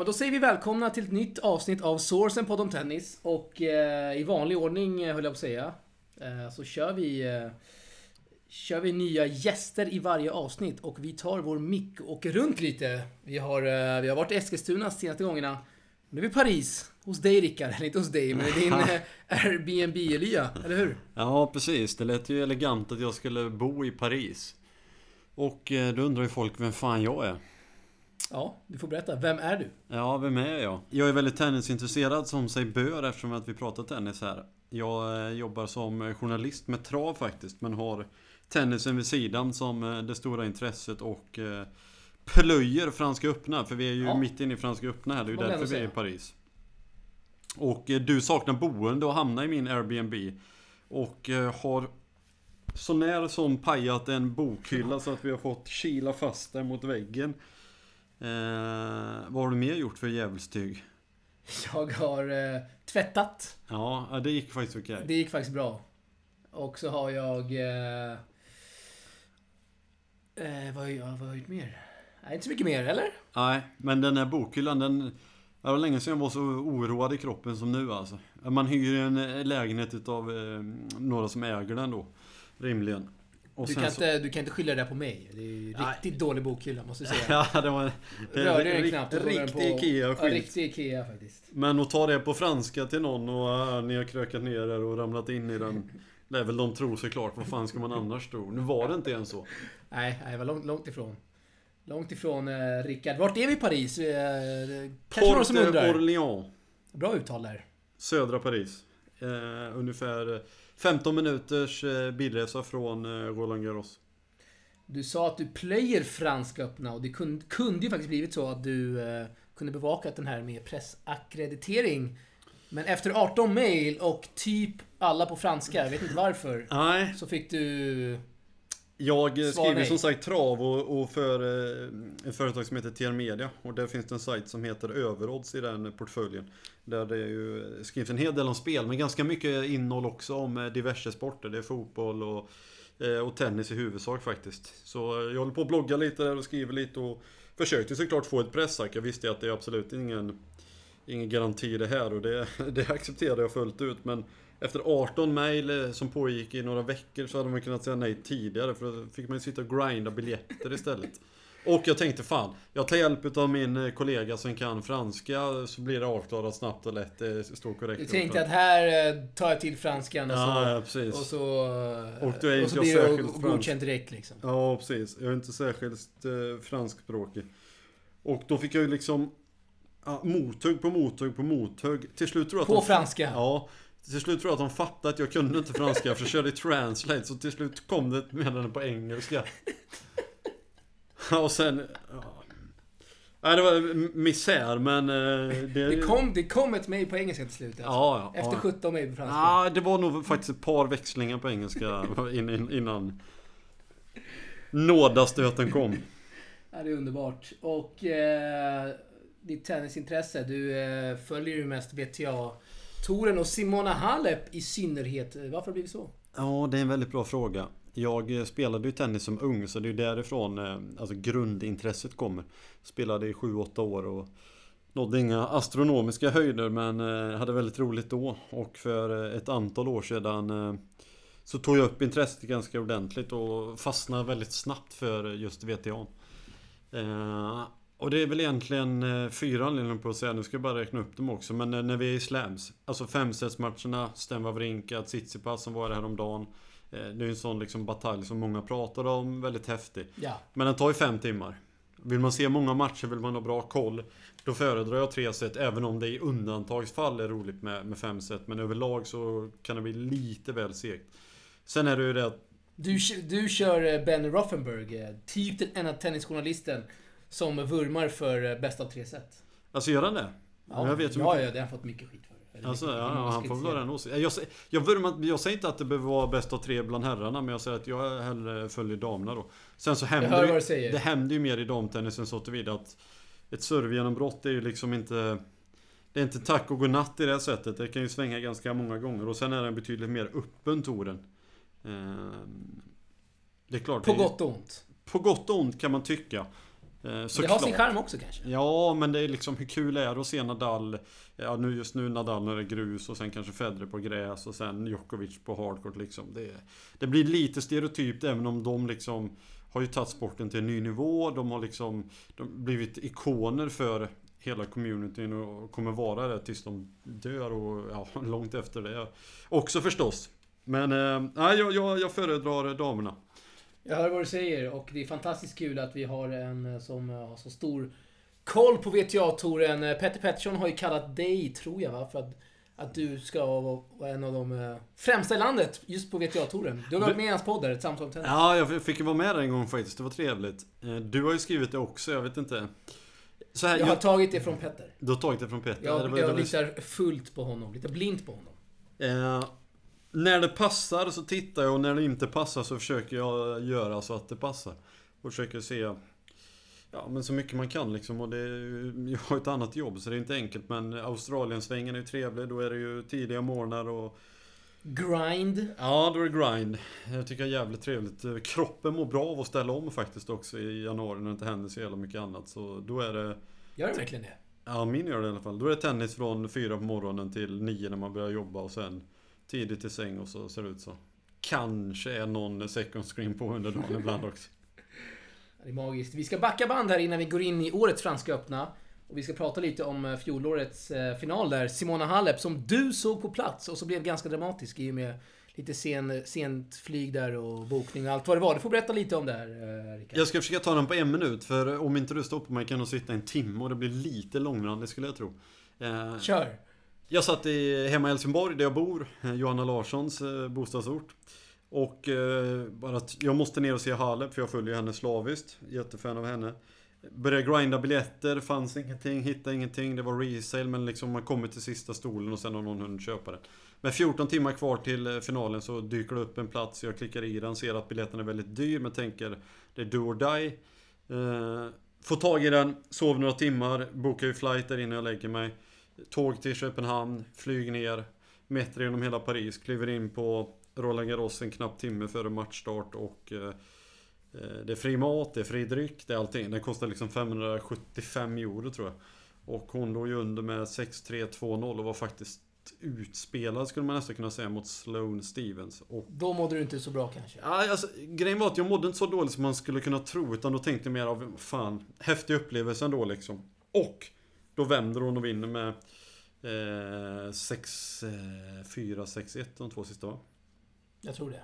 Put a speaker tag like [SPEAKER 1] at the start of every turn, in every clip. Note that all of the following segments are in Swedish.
[SPEAKER 1] Men då säger vi välkomna till ett nytt avsnitt av Sourcen på om tennis. Och eh, i vanlig ordning, eh, höll jag på att säga, eh, så kör vi, eh, kör vi nya gäster i varje avsnitt. Och vi tar vår mick och åker runt lite. Vi har, eh, vi har varit i Eskilstuna senaste gångerna. Nu är vi i Paris. Hos dig Rickard. Eller inte hos dig, men i din eh, Airbnb-lya. Eller hur?
[SPEAKER 2] Ja, precis. Det lät ju elegant att jag skulle bo i Paris. Och då undrar ju folk vem fan jag är.
[SPEAKER 1] Ja, du får berätta. Vem är du?
[SPEAKER 2] Ja, vem är jag? Jag är väldigt tennisintresserad som sig bör eftersom att vi pratar tennis här. Jag eh, jobbar som journalist med trav faktiskt, men har tennisen vid sidan som eh, det stora intresset och eh, plöjer Franska öppna, för vi är ju
[SPEAKER 1] Ja.
[SPEAKER 2] mitt inne i Franska öppna här, det är ju därför vi är i. Paris. Och eh, du saknar boende och hamnar i min Airbnb. Och eh, har så när som pajat en bokhylla så att vi har fått kila fast den mot väggen. Eh, vad har du mer gjort för djävulstyg?
[SPEAKER 1] Jag har eh, tvättat.
[SPEAKER 2] Ja, det gick faktiskt okej.
[SPEAKER 1] Det gick faktiskt bra. Och så har jag... Eh, eh, vad, har jag, vad har jag gjort mer? Nej, inte så mycket mer, eller?
[SPEAKER 2] Nej, men den här bokhyllan den... Det var länge sedan jag var så oroad i kroppen som nu alltså. Man hyr en eh, lägenhet utav eh, några som äger den då. Rimligen.
[SPEAKER 1] Du kan,
[SPEAKER 2] så-
[SPEAKER 1] inte, du kan inte skylla det där på mig. Det är ju riktigt dålig bokhylla, måste jag säga.
[SPEAKER 2] Ja, det var.
[SPEAKER 1] Rörde den knappt.
[SPEAKER 2] Riktig
[SPEAKER 1] på- Ja, riktig Ikea faktiskt.
[SPEAKER 2] Men att ta det på franska till någon och äh, ni har krökat ner er och ramlat in i den. Det är väl de tror såklart. Vad fan ska man annars tro? Nu var det inte ens så.
[SPEAKER 1] Nej, det var långt, långt ifrån. Långt ifrån eh, Rickard. Vart är vi i Paris? Eh, någon som
[SPEAKER 2] Porte
[SPEAKER 1] undrar.
[SPEAKER 2] Orléans.
[SPEAKER 1] Bra uttal där.
[SPEAKER 2] Södra Paris. Eh, ungefär 15 minuters eh, bilresa från eh, Roland Garros.
[SPEAKER 1] Du sa att du plöjer Franska öppna och det kunde, kunde ju faktiskt blivit så att du eh, kunde bevakat den här med pressackreditering. Men efter 18 mail och typ alla på franska, jag vet inte varför,
[SPEAKER 2] Nej,
[SPEAKER 1] så fick du...
[SPEAKER 2] jag eh, skriver
[SPEAKER 1] nej.
[SPEAKER 2] som sagt trav och, och för eh, ett företag som heter TR Media. Och där finns det en sajt som heter Överodds i den portföljen. Där det är ju, skrivs en hel del om spel, men ganska mycket innehåll också om eh, diverse sporter. Det är fotboll och, eh, och tennis i huvudsak faktiskt. Så eh, jag håller på att blogga lite där och skriver lite och försökte såklart få ett pressack. Jag visste att det är absolut ingen, ingen garanti det här och det, det accepterade jag fullt ut. Men efter 18 mejl eh, som pågick i några veckor så hade man kunnat säga nej tidigare för då fick man ju sitta och grinda biljetter istället. Och jag tänkte fan, jag tar hjälp av min eh, kollega som kan franska så blir det avklarat snabbt och lätt. Det står korrekt.
[SPEAKER 1] Du tänkte att här eh, tar jag till franskan och så...
[SPEAKER 2] Ja, precis.
[SPEAKER 1] Och så... eh,
[SPEAKER 2] Och du är
[SPEAKER 1] och så blir
[SPEAKER 2] särskilt fransk.
[SPEAKER 1] godkänt direkt liksom.
[SPEAKER 2] Ja, precis. Jag är inte särskilt eh, franskspråkig. Och då fick jag ju liksom ja, mothugg på mothugg på mothugg. Till slut tror jag att
[SPEAKER 1] På
[SPEAKER 2] de,
[SPEAKER 1] franska.
[SPEAKER 2] Ja. Till slut tror jag att de fattade att jag kunde inte franska för jag körde i translate. Så till slut kom det ett meddelande på engelska. Och sen... Ja. Nej, det var misär men... eh, Det,
[SPEAKER 1] Det kom, det kom ett mejl på engelska till slut. Alltså.
[SPEAKER 2] Ja, ja.
[SPEAKER 1] Efter
[SPEAKER 2] ja.
[SPEAKER 1] 17 mejl på franska.
[SPEAKER 2] Ja, det var nog faktiskt ett par växlingar på engelska innan, nådastöten kom.
[SPEAKER 1] Ja, det är underbart. Och eh, ditt tennisintresse. Du eh, följer ju mest WTA-touren och Simona Halep i synnerhet. Varför har det blivit så?
[SPEAKER 2] Ja, det är en väldigt bra fråga. Jag eh, spelade ju tennis som ung så det är därifrån eh, alltså grundintresset kommer. Spelade i 7-8 år och nådde inga astronomiska höjder men eh, hade väldigt roligt då. Och för ett antal år sedan så tog jag upp intresset ganska ordentligt och fastnade väldigt snabbt för just VTA. Eh, och det är väl egentligen eh, fyra anledningar på att säga, nu ska jag bara räkna upp dem också. Men när, när vi är i slams, alltså femsetsmatcherna, Sten Wawrinka, Tsitsipas som var det häromdagen. Eh, det är en sån liksom batalj som många pratar om, väldigt häftig.
[SPEAKER 1] Ja.
[SPEAKER 2] Men den tar ju fem timmar. Vill man se många matcher, vill man ha bra koll. Då föredrar jag tre set, även om det i undantagsfall är roligt med, med fem set. Men överlag så kan det bli lite väl segt. Sen är det ju det att
[SPEAKER 1] Du, du kör eh, Ben Rothenberg, eh, typ den enda tennisjournalisten som vurmar för eh, bäst av tre set.
[SPEAKER 2] Alltså gör han det?
[SPEAKER 1] Ja,
[SPEAKER 2] jag vet hur
[SPEAKER 1] ja,
[SPEAKER 2] mycket-
[SPEAKER 1] ja, det har han fått mycket skit för. Eller
[SPEAKER 2] Alltså,
[SPEAKER 1] mycket-
[SPEAKER 2] ja, han får väl ha den åsikten. Jag, säger- jag, vurmar- jag säger inte att det behöver vara bäst av tre bland herrarna, men jag säger att jag hellre följer damerna då. Sen så
[SPEAKER 1] Jag
[SPEAKER 2] händer ju, det händer ju mer i damtennisen så tillvida att ett servegenombrott är ju liksom inte... Det är inte tack och godnatt i det här sättet. Det kan ju svänga ganska många gånger och sen är den betydligt mer öppen touren. Ehm, Det är klart.
[SPEAKER 1] På
[SPEAKER 2] det,
[SPEAKER 1] gott och ont.
[SPEAKER 2] På gott och ont kan man tycka. Eh,
[SPEAKER 1] Det har
[SPEAKER 2] såklart.
[SPEAKER 1] sin charm också kanske.
[SPEAKER 2] Ja, men det är liksom hur kul är det att se Nadal Ja, nu just nu Nadal när det är grus och sen kanske Federer på gräs och sen Djokovic på hardcourt liksom. Det, det blir lite stereotypt även om de liksom har ju tagit sporten till en ny nivå. De har liksom de blivit ikoner för hela communityn och kommer vara det tills de dör och ja, långt efter det också förstås. Men eh, jag, jag, jag föredrar damerna.
[SPEAKER 1] Jag hör vad du säger och det är fantastiskt kul att vi har en eh, som har så stor koll på VTA-touren. Eh, Petter Pettersson har ju kallat dig, tror jag va, för att, att du ska vara en av de eh, främsta i landet just på VTA-touren. Du har varit med i hans podd där, ett samtal om tennis.
[SPEAKER 2] Ja, jag fick ju vara med där en gång faktiskt. Det var trevligt. Eh, Du har ju skrivit det också, jag vet inte. Så här,
[SPEAKER 1] Jag har
[SPEAKER 2] jag,
[SPEAKER 1] tagit det från Petter.
[SPEAKER 2] du har tagit det från Peter?
[SPEAKER 1] Jag, jag
[SPEAKER 2] var-
[SPEAKER 1] litar fullt på honom, lite blint på honom.
[SPEAKER 2] Eh, när det passar så tittar jag och när det inte passar så försöker jag göra så att det passar. Och försöker se Ja men så mycket man kan liksom och det Jag har ett annat jobb så det är inte enkelt men Australiensvängen är ju trevlig. Då är det ju tidiga morgnar och
[SPEAKER 1] Grind.
[SPEAKER 2] Ja, då är det grind. Jag tycker det är jävligt trevligt. Kroppen mår bra av att ställa om faktiskt också i januari när det inte händer så jävla mycket annat. Så då är det
[SPEAKER 1] Gör det verkligen det?
[SPEAKER 2] Ja, min gör det i alla fall. Då är det tennis från fyra på morgonen till nio när man börjar jobba och sen tidigt till säng och så ser det ut så. Kanske är någon second screen på under dagen ibland också.
[SPEAKER 1] Det är magiskt. Vi ska backa band här innan vi går in i årets Franska öppna. Och vi ska prata lite om eh, fjolårets eh, final där, Simona Halep, som du såg på plats och så blev ganska dramatisk i och med lite sen, sent flyg där och bokning och allt vad det var. Du får berätta lite om det här, eh, Rickard.
[SPEAKER 2] Jag ska försöka ta den på en minut för om inte du stoppar mig kan nog sitta en timme och det blir lite långrandigt skulle jag tro.
[SPEAKER 1] Kör!
[SPEAKER 2] Jag satt i, hemma i Helsingborg där jag bor, eh, Johanna Larssons eh, bostadsort. Och eh, bara att jag måste ner och se Halep för jag följer henne slaviskt. Jättefan av henne. Började grinda biljetter, fanns ingenting, hittade ingenting. Det var resale men liksom man kommer till sista stolen och sen har någon hunnit köpa den. Med 14 timmar kvar till finalen så dyker det upp en plats. Jag klickar i den, ser att biljetten är väldigt dyr men tänker det är do or die. Eh, får tag i den, sover några timmar, bokar ju flight där innan jag lägger mig. Tåg till Köpenhamn, flyg ner, metrar genom hela Paris, kliver in på Roland Garros en knapp timme före matchstart och eh, eh, det är fri mat, det är fri dryck, det är allting. Den kostar liksom 575 euro tror jag. Och hon låg ju under med 6-3, 2-0 och var faktiskt utspelad skulle man nästan kunna säga mot Sloane Stevens. Och
[SPEAKER 1] Då mådde du inte så bra kanske.
[SPEAKER 2] Ja, alltså, grejen var att jag mådde inte så dåligt som man skulle kunna tro utan då tänkte jag mer av fan, häftig upplevelse ändå liksom. Och då vänder hon och vinner med eh, 6, eh, 4, 6, 1 de två sista va?
[SPEAKER 1] Jag tror det.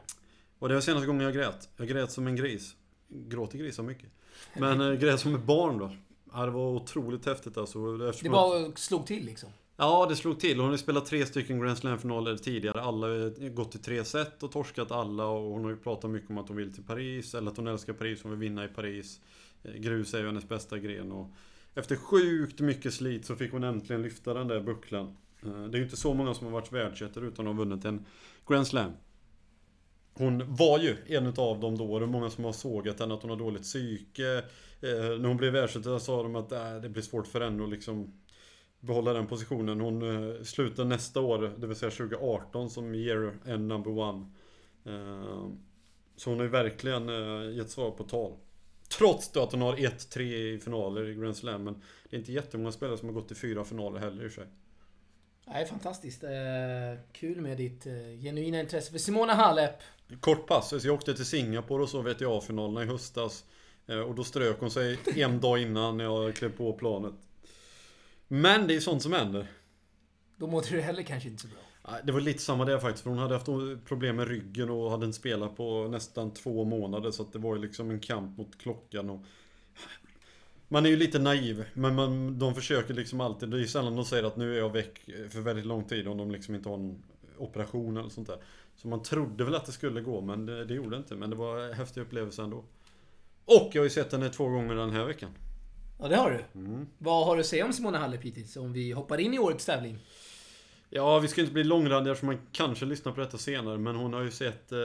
[SPEAKER 2] Och det var senaste gången jag grät. Jag grät som en gris. Gråter grisar mycket. Men eh, grät som ett barn då. Ja, det var otroligt häftigt alltså.
[SPEAKER 1] Det
[SPEAKER 2] Eftersom att-
[SPEAKER 1] bara slog till liksom.
[SPEAKER 2] Ja, det slog till. Hon har ju spelat tre stycken Grand Slam-finaler tidigare. Alla har gått till tre set och torskat alla. Och hon har ju pratat mycket om att hon vill till Paris. Eller att hon älskar Paris, hon vill vinna i Paris. Eh, Grus är ju hennes bästa gren. Och efter sjukt mycket slit så fick hon äntligen lyfta den där bucklan. Eh, det är ju inte så många som har varit världsettor utan har vunnit en Grand Slam. Hon var ju en av dem då. Det är många som har sågat henne att hon har dåligt psyke. Eh, när hon blev världsetta sa de att äh, det blir svårt för henne att liksom behålla den positionen. Hon eh, slutar nästa år, det vill säga 2018, som year end number one. Så hon har ju verkligen eh, gett svar på tal. Trots då att hon har 1-3 i finaler i Grand Slam. Men det är inte jättemånga spelare som har gått till fyra finaler heller i sig.
[SPEAKER 1] Nej, fantastiskt. Eh, kul med ditt eh, genuina intresse för Simona Halep.
[SPEAKER 2] Kort pass, jag åkte till Singapore och så VTA-finalerna i höstas. Eh, Och då strök hon sig en dag innan jag klev på planet. Men det är sånt som händer.
[SPEAKER 1] Då mådde du heller kanske inte så bra.
[SPEAKER 2] Det var lite samma där faktiskt, för hon hade haft problem med ryggen och hade inte spelat på nästan två månader. Så att det var ju liksom en kamp mot klockan och... Man är ju lite naiv, men man, de försöker liksom alltid. Det är sällan de säger att nu är jag väck för väldigt lång tid om de liksom inte har en operation eller sånt där. Så man trodde väl att det skulle gå, men det, det gjorde det inte. Men det var en häftig upplevelse ändå. Och jag har ju sett henne två gånger den här veckan.
[SPEAKER 1] Ja, det har du.
[SPEAKER 2] Mm.
[SPEAKER 1] Vad har du att säga om Simona Halep hittills? Om vi hoppar in i årets tävling.
[SPEAKER 2] Ja, vi ska inte bli långrandiga eftersom man kanske lyssnar på detta senare, men hon har ju sett... Eh,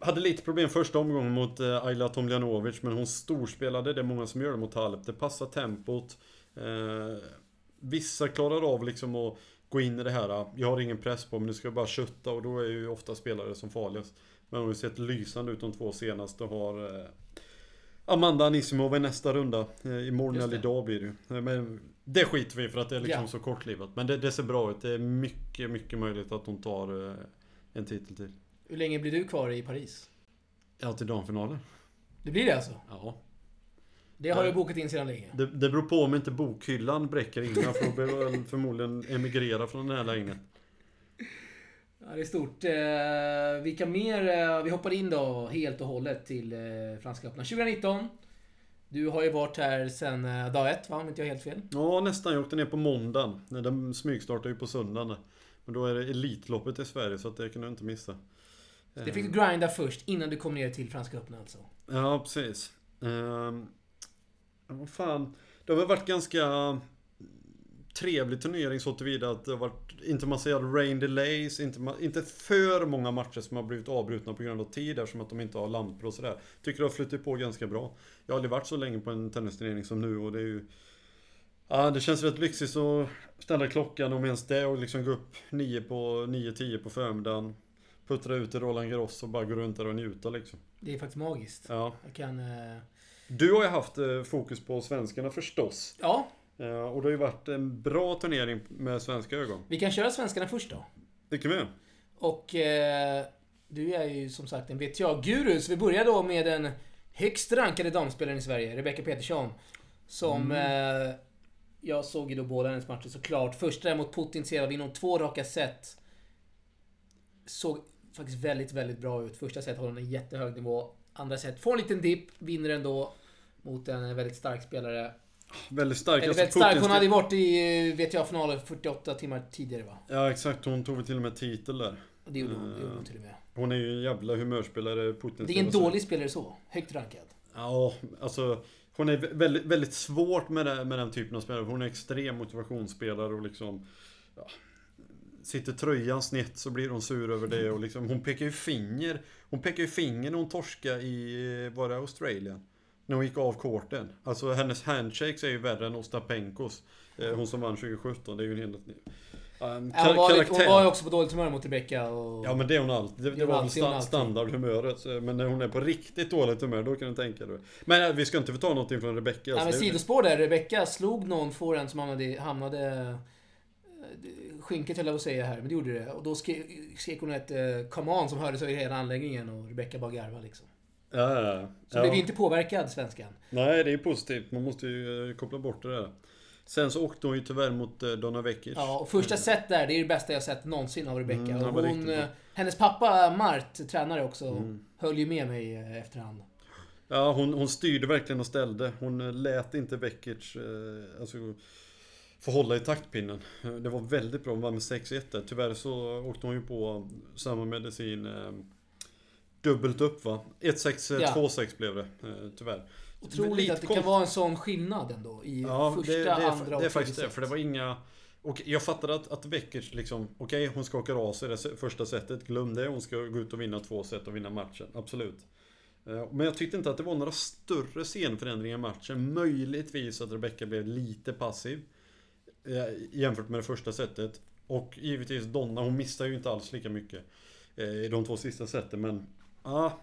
[SPEAKER 2] hade lite problem första omgången mot eh, Ayla Tomljanovic, men hon storspelade. Det är många som gör det mot Halep. Det passar tempot. Eh, vissa klarar av liksom att gå in i det här. Jag har ingen press på men nu ska jag bara kötta och då är ju ofta spelare som farligast. Men hon har ju sett lysande ut de två senaste och har... Eh, Amanda Anisimova i nästa runda. Eh, Imorgon eller idag blir det. Eh, Men det skiter vi för att det är liksom
[SPEAKER 1] Ja.
[SPEAKER 2] så kortlivat. Men det, det ser bra ut. Det är mycket, mycket möjligt att hon tar eh, en titel till.
[SPEAKER 1] Hur länge blir du kvar i Paris?
[SPEAKER 2] Ja, till damfinalen.
[SPEAKER 1] Det blir det alltså?
[SPEAKER 2] Ja.
[SPEAKER 1] Det har du bokat in sedan länge.
[SPEAKER 2] Det, det beror på om inte bokhyllan bräcker innan för då behöver jag förmodligen emigrera från den här lägenheten.
[SPEAKER 1] Ja, det är stort. Eh, vilka mer? Eh, vi hoppar in då helt och hållet till eh, Franska öppna 2019. Du har ju varit här sedan eh, dag ett, va? Om inte jag helt fel.
[SPEAKER 2] Ja, nästan. Jag åkte ner på måndagen. Den smygstartar ju på söndagen. Men då är det Elitloppet i Sverige så att det kan du inte missa.
[SPEAKER 1] Det fick du grinda först, innan du kom ner till Franska öppna alltså.
[SPEAKER 2] Ja, precis. Ehm, vad fan. Det har väl varit ganska trevlig turnering så tillvida att det har varit inte massa rain delays, inte, inte för många matcher som har blivit avbrutna på grund av tid eftersom att de inte har lampor och sådär. Tycker det har flutit på ganska bra. Jag har aldrig varit så länge på en tennisturnering som nu och det är ju... Ja, det känns rätt lyxigt att ställa klockan om ens det och liksom gå upp 9 på 9-10 på förmiddagen. Puttra ut i Roland Garros och bara gå runt där och njuta liksom.
[SPEAKER 1] Det är faktiskt magiskt.
[SPEAKER 2] Ja.
[SPEAKER 1] Jag kan... Eh,
[SPEAKER 2] Du har ju haft eh, fokus på svenskarna förstås.
[SPEAKER 1] ja,
[SPEAKER 2] Och det har ju varit en bra turnering med svenska ögon.
[SPEAKER 1] vi kan köra svenskarna först då.
[SPEAKER 2] Det kan vi.
[SPEAKER 1] Och eh, du är ju som sagt en VTA-guru, så vi börjar då med den högst rankade damspelaren i Sverige, Rebecca Petersson. Som eh, jag såg ju då båda hennes matcher såklart. Första där mot Putin ser vi inom två raka set. Såg faktiskt väldigt, väldigt bra ut. Första set håller hon en jättehög nivå. Andra set får en liten dipp, vinner ändå mot en väldigt stark spelare.
[SPEAKER 2] Väldigt stark.
[SPEAKER 1] Eller
[SPEAKER 2] Alltså,
[SPEAKER 1] väldigt stark, hon hade ju varit i eh, VTA-finalen 48 timmar tidigare va?
[SPEAKER 2] Ja exakt, hon tog väl till och med titel där.
[SPEAKER 1] Det gjorde hon, det gjorde hon
[SPEAKER 2] Eh,
[SPEAKER 1] till och med.
[SPEAKER 2] Hon är ju en jävla humörspelare, Putin.
[SPEAKER 1] Det är ingen dålig spelare så. Högt rankad.
[SPEAKER 2] Ja, alltså Hon är vä- väldigt, väldigt svårt med, det, med den typen av spelare. Hon är extrem motivationsspelare och liksom... Ja, sitter tröjan snett så blir hon sur över det och liksom, hon pekar ju finger. Hon pekar ju finger när hon torskade i, var det Australien? När hon gick av korten. Alltså hennes handshakes är ju värre än Ostapenkos. Eh, Hon som vann 2017, det är ju en helt... Um,
[SPEAKER 1] Hon
[SPEAKER 2] kar-
[SPEAKER 1] var, lite, hon var ju också på dåligt humör mot Rebecca och...
[SPEAKER 2] Ja men det är hon alltid. Det,
[SPEAKER 1] Det hon
[SPEAKER 2] var
[SPEAKER 1] alltid, hon
[SPEAKER 2] sta- standardhumöret. Men när hon är på riktigt dåligt humör, då kan du tänka dig. Men äh, vi ska inte få ta någonting från Rebecca.
[SPEAKER 1] Nej
[SPEAKER 2] alltså.
[SPEAKER 1] men sidospår där. Rebecca slog någon forehand som hamnade, hamnade eh, skynket höll jag på att säga här, men det gjorde det. Och då skrek, hon ett eh, come on som hördes över hela anläggningen och Rebecca bara garvade liksom.
[SPEAKER 2] Ja, ja, ja.
[SPEAKER 1] Så
[SPEAKER 2] ja.
[SPEAKER 1] blev inte påverkad, svenskan.
[SPEAKER 2] Nej, det är positivt. Man måste ju eh, koppla bort det där. Sen så åkte hon ju tyvärr mot eh, Donna Vekic.
[SPEAKER 1] Ja, och första set där, det är det bästa jag sett någonsin av Rebecca.
[SPEAKER 2] Mm,
[SPEAKER 1] och hon, eh, hennes pappa Mart, tränare också,
[SPEAKER 2] Mm.
[SPEAKER 1] höll ju med mig efterhand.
[SPEAKER 2] Ja, hon, hon styrde verkligen och ställde. Hon lät inte Vekic alltså, få hålla i taktpinnen. Det var väldigt bra. Hon vann med 6-1 där. Tyvärr så åkte hon ju på samma medicin dubbelt upp va? 1-6, eh,
[SPEAKER 1] Ja.
[SPEAKER 2] 2-6 blev det eh, tyvärr.
[SPEAKER 1] Otroligt att det kan vara en sån skillnad ändå i
[SPEAKER 2] Ja,
[SPEAKER 1] första,
[SPEAKER 2] det, det, är,
[SPEAKER 1] andra och
[SPEAKER 2] det är faktiskt det. För det var inga... Och jag fattade att, att Vekic liksom, okej hon skakar av sig det första setet, glöm det, hon ska gå ut och vinna två set och vinna matchen, absolut. Eh, Men jag tyckte inte att det var några större scenförändringar i matchen. Möjligtvis att Rebecca blev lite passiv. Jämfört med det första setet. Och givetvis Donna, hon missar ju inte alls lika mycket i de två sista seten, men... Ja,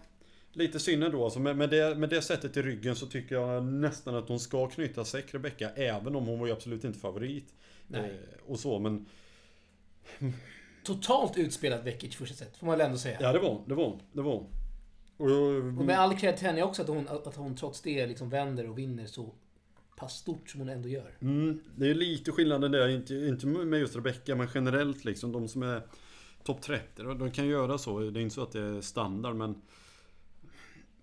[SPEAKER 2] Lite synd ändå alltså. Med, med, det, med det sättet i ryggen så tycker jag nästan att hon ska knyta säck Rebecca. Även om hon var ju absolut inte favorit.
[SPEAKER 1] Nej.
[SPEAKER 2] Eh, och så men...
[SPEAKER 1] Totalt utspelat Vekic första set, får man väl ändå säga.
[SPEAKER 2] Ja det var det var det var. Och,
[SPEAKER 1] Och med all cred till henne också att hon, att hon trots det liksom vänder och vinner så pass stort som hon ändå gör.
[SPEAKER 2] mm, det är lite skillnaden där, inte, inte med just Rebecca men generellt liksom. De som är topp 30, de, kan göra så. Det är inte så att det är standard men...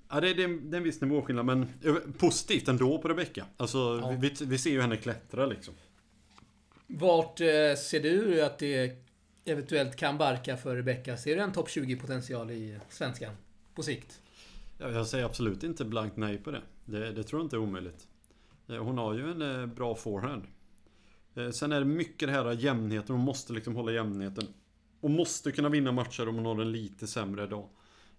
[SPEAKER 2] Ja, det, är, det, är, en viss nivåskillnad men eh, positivt ändå på Rebecca. Alltså
[SPEAKER 1] Ja.
[SPEAKER 2] vi, vi ser ju henne klättra liksom.
[SPEAKER 1] Vart eh, ser du att det eventuellt kan barka för Rebecca? Ser du en topp 20-potential i svenskan? På sikt?
[SPEAKER 2] Ja, jag säger absolut inte blankt nej på det. Det, det tror jag inte är omöjligt. Eh, Hon har ju en bra forehand. Eh, Sen är det mycket det här jämnheten. Hon måste liksom hålla jämnheten. Hon måste kunna vinna matcher om hon har en lite sämre dag.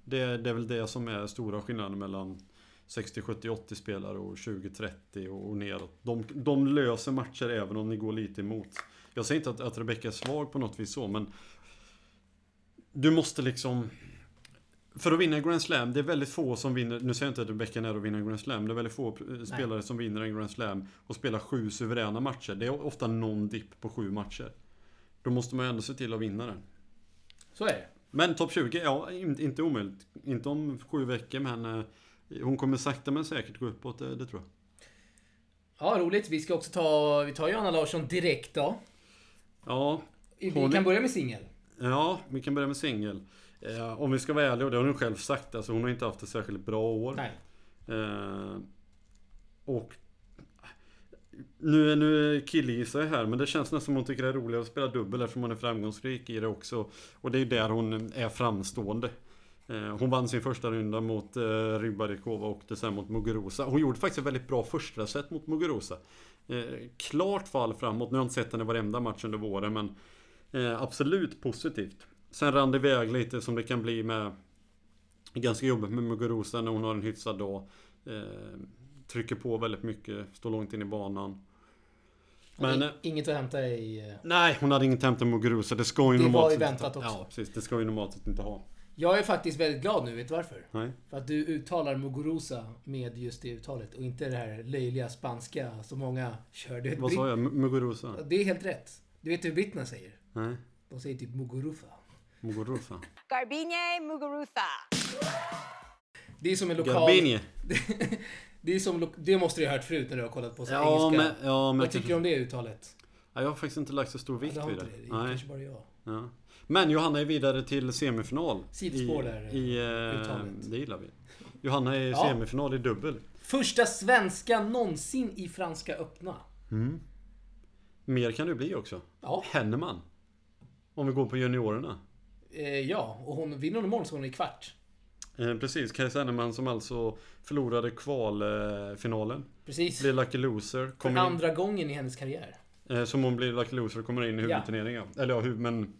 [SPEAKER 2] Det, det är väl det som är stora skillnaden mellan 60, 70, 80 spelare och 20, 30 och, och neråt. De, de löser matcher även om ni går lite emot. Jag säger inte att, att Rebecca är svag på något vis så, men du måste liksom För att vinna Grand Slam, det är väldigt få som vinner, nu säger jag inte att Rebecca Nero vinner en Grand Slam, det är väldigt få spelare som vinner en Grand Slam och spelar sju suveräna matcher. Det är ofta någon dipp på sju matcher. Då måste man ju ändå se till att vinna den.
[SPEAKER 1] Så är det.
[SPEAKER 2] Men topp 20, ja, in- inte omöjligt. Inte om sju veckor, men eh, hon kommer sakta men säkert gå uppåt, det, det tror jag.
[SPEAKER 1] Ja, roligt. Vi ska också ta... Vi tar ju Anna Larsson direkt då.
[SPEAKER 2] Ja,
[SPEAKER 1] Vi
[SPEAKER 2] är-
[SPEAKER 1] kan börja med singel.
[SPEAKER 2] ja vi kan börja med singel. Eh, om vi ska vara ärliga, och det har hon själv sagt, alltså hon har inte haft ett särskilt bra år.
[SPEAKER 1] Nej.
[SPEAKER 2] Eh, och nu, nu killgissar jag här, men det känns nästan som hon tycker det är roligare att spela dubbel eftersom hon är framgångsrik i det också. Och det är ju där hon är framstående. Eh, hon vann sin första runda mot eh, Rybarikova och åkte sen mot Muguruza. Hon gjorde faktiskt ett väldigt bra första set mot Muguruza. Eh, klart fall framåt. Nu har jag inte sett henne i varenda match under våren, men eh, absolut positivt. Sen rann det iväg lite som det kan bli med Ganska jobbigt med Muguruza när hon har en hyfsad dag. Eh, trycker på väldigt mycket, står långt in i banan. Men... eh,
[SPEAKER 1] I- Inget att hämta i... eh,
[SPEAKER 2] Nej, hon hade inget hämtat Muguruza. Det ska ju
[SPEAKER 1] Det var
[SPEAKER 2] normalt
[SPEAKER 1] ju
[SPEAKER 2] sett
[SPEAKER 1] väntat
[SPEAKER 2] inte-
[SPEAKER 1] också.
[SPEAKER 2] Ja, precis. Det ska ju normalt sett inte ha.
[SPEAKER 1] Jag är faktiskt väldigt glad nu, vet du varför?
[SPEAKER 2] Nej.
[SPEAKER 1] För att du uttalar Muguruza med just det uttalet och inte det här löjliga spanska som många kör. Du vet,
[SPEAKER 2] Vad sa jag? Muguruza?
[SPEAKER 1] Det är helt rätt. Du vet hur britterna säger?
[SPEAKER 2] Nej.
[SPEAKER 1] De säger typ Muguruza.
[SPEAKER 2] Muguruza.
[SPEAKER 3] Garbine Muguruza.
[SPEAKER 1] Det är som en lokal...
[SPEAKER 2] Garbini.
[SPEAKER 1] Det är som... Det måste du ha hört förut när du har kollat på så
[SPEAKER 2] Ja,
[SPEAKER 1] engelska.
[SPEAKER 2] men... Ja, men
[SPEAKER 1] Vad tycker du om det uttalet?
[SPEAKER 2] Ja, jag har faktiskt inte lagt så stor vikt vid det.
[SPEAKER 1] det. Det
[SPEAKER 2] Nej.
[SPEAKER 1] kanske bara jag.
[SPEAKER 2] Ja. Men Johanna är vidare till semifinal.
[SPEAKER 1] Sidospår där,
[SPEAKER 2] i, eh,
[SPEAKER 1] uttalet.
[SPEAKER 2] Det gillar vi. Johanna är i
[SPEAKER 1] Ja.
[SPEAKER 2] semifinal i dubbel.
[SPEAKER 1] Första svenska någonsin i Franska öppna.
[SPEAKER 2] Mer kan det bli också.
[SPEAKER 1] Ja.
[SPEAKER 2] Henneman. Om vi går på juniorerna.
[SPEAKER 1] Eh, ja, och hon vinner hon imorgon så hon är i kvart.
[SPEAKER 2] Eh, precis, Kajsa Henneman som alltså förlorade kvalfinalen.
[SPEAKER 1] Precis.
[SPEAKER 2] Blir lucky loser.
[SPEAKER 1] För
[SPEAKER 2] in,
[SPEAKER 1] andra gången i hennes karriär.
[SPEAKER 2] eh, som hon blir lucky loser och kommer in i huvudturneringen. Eller ja, men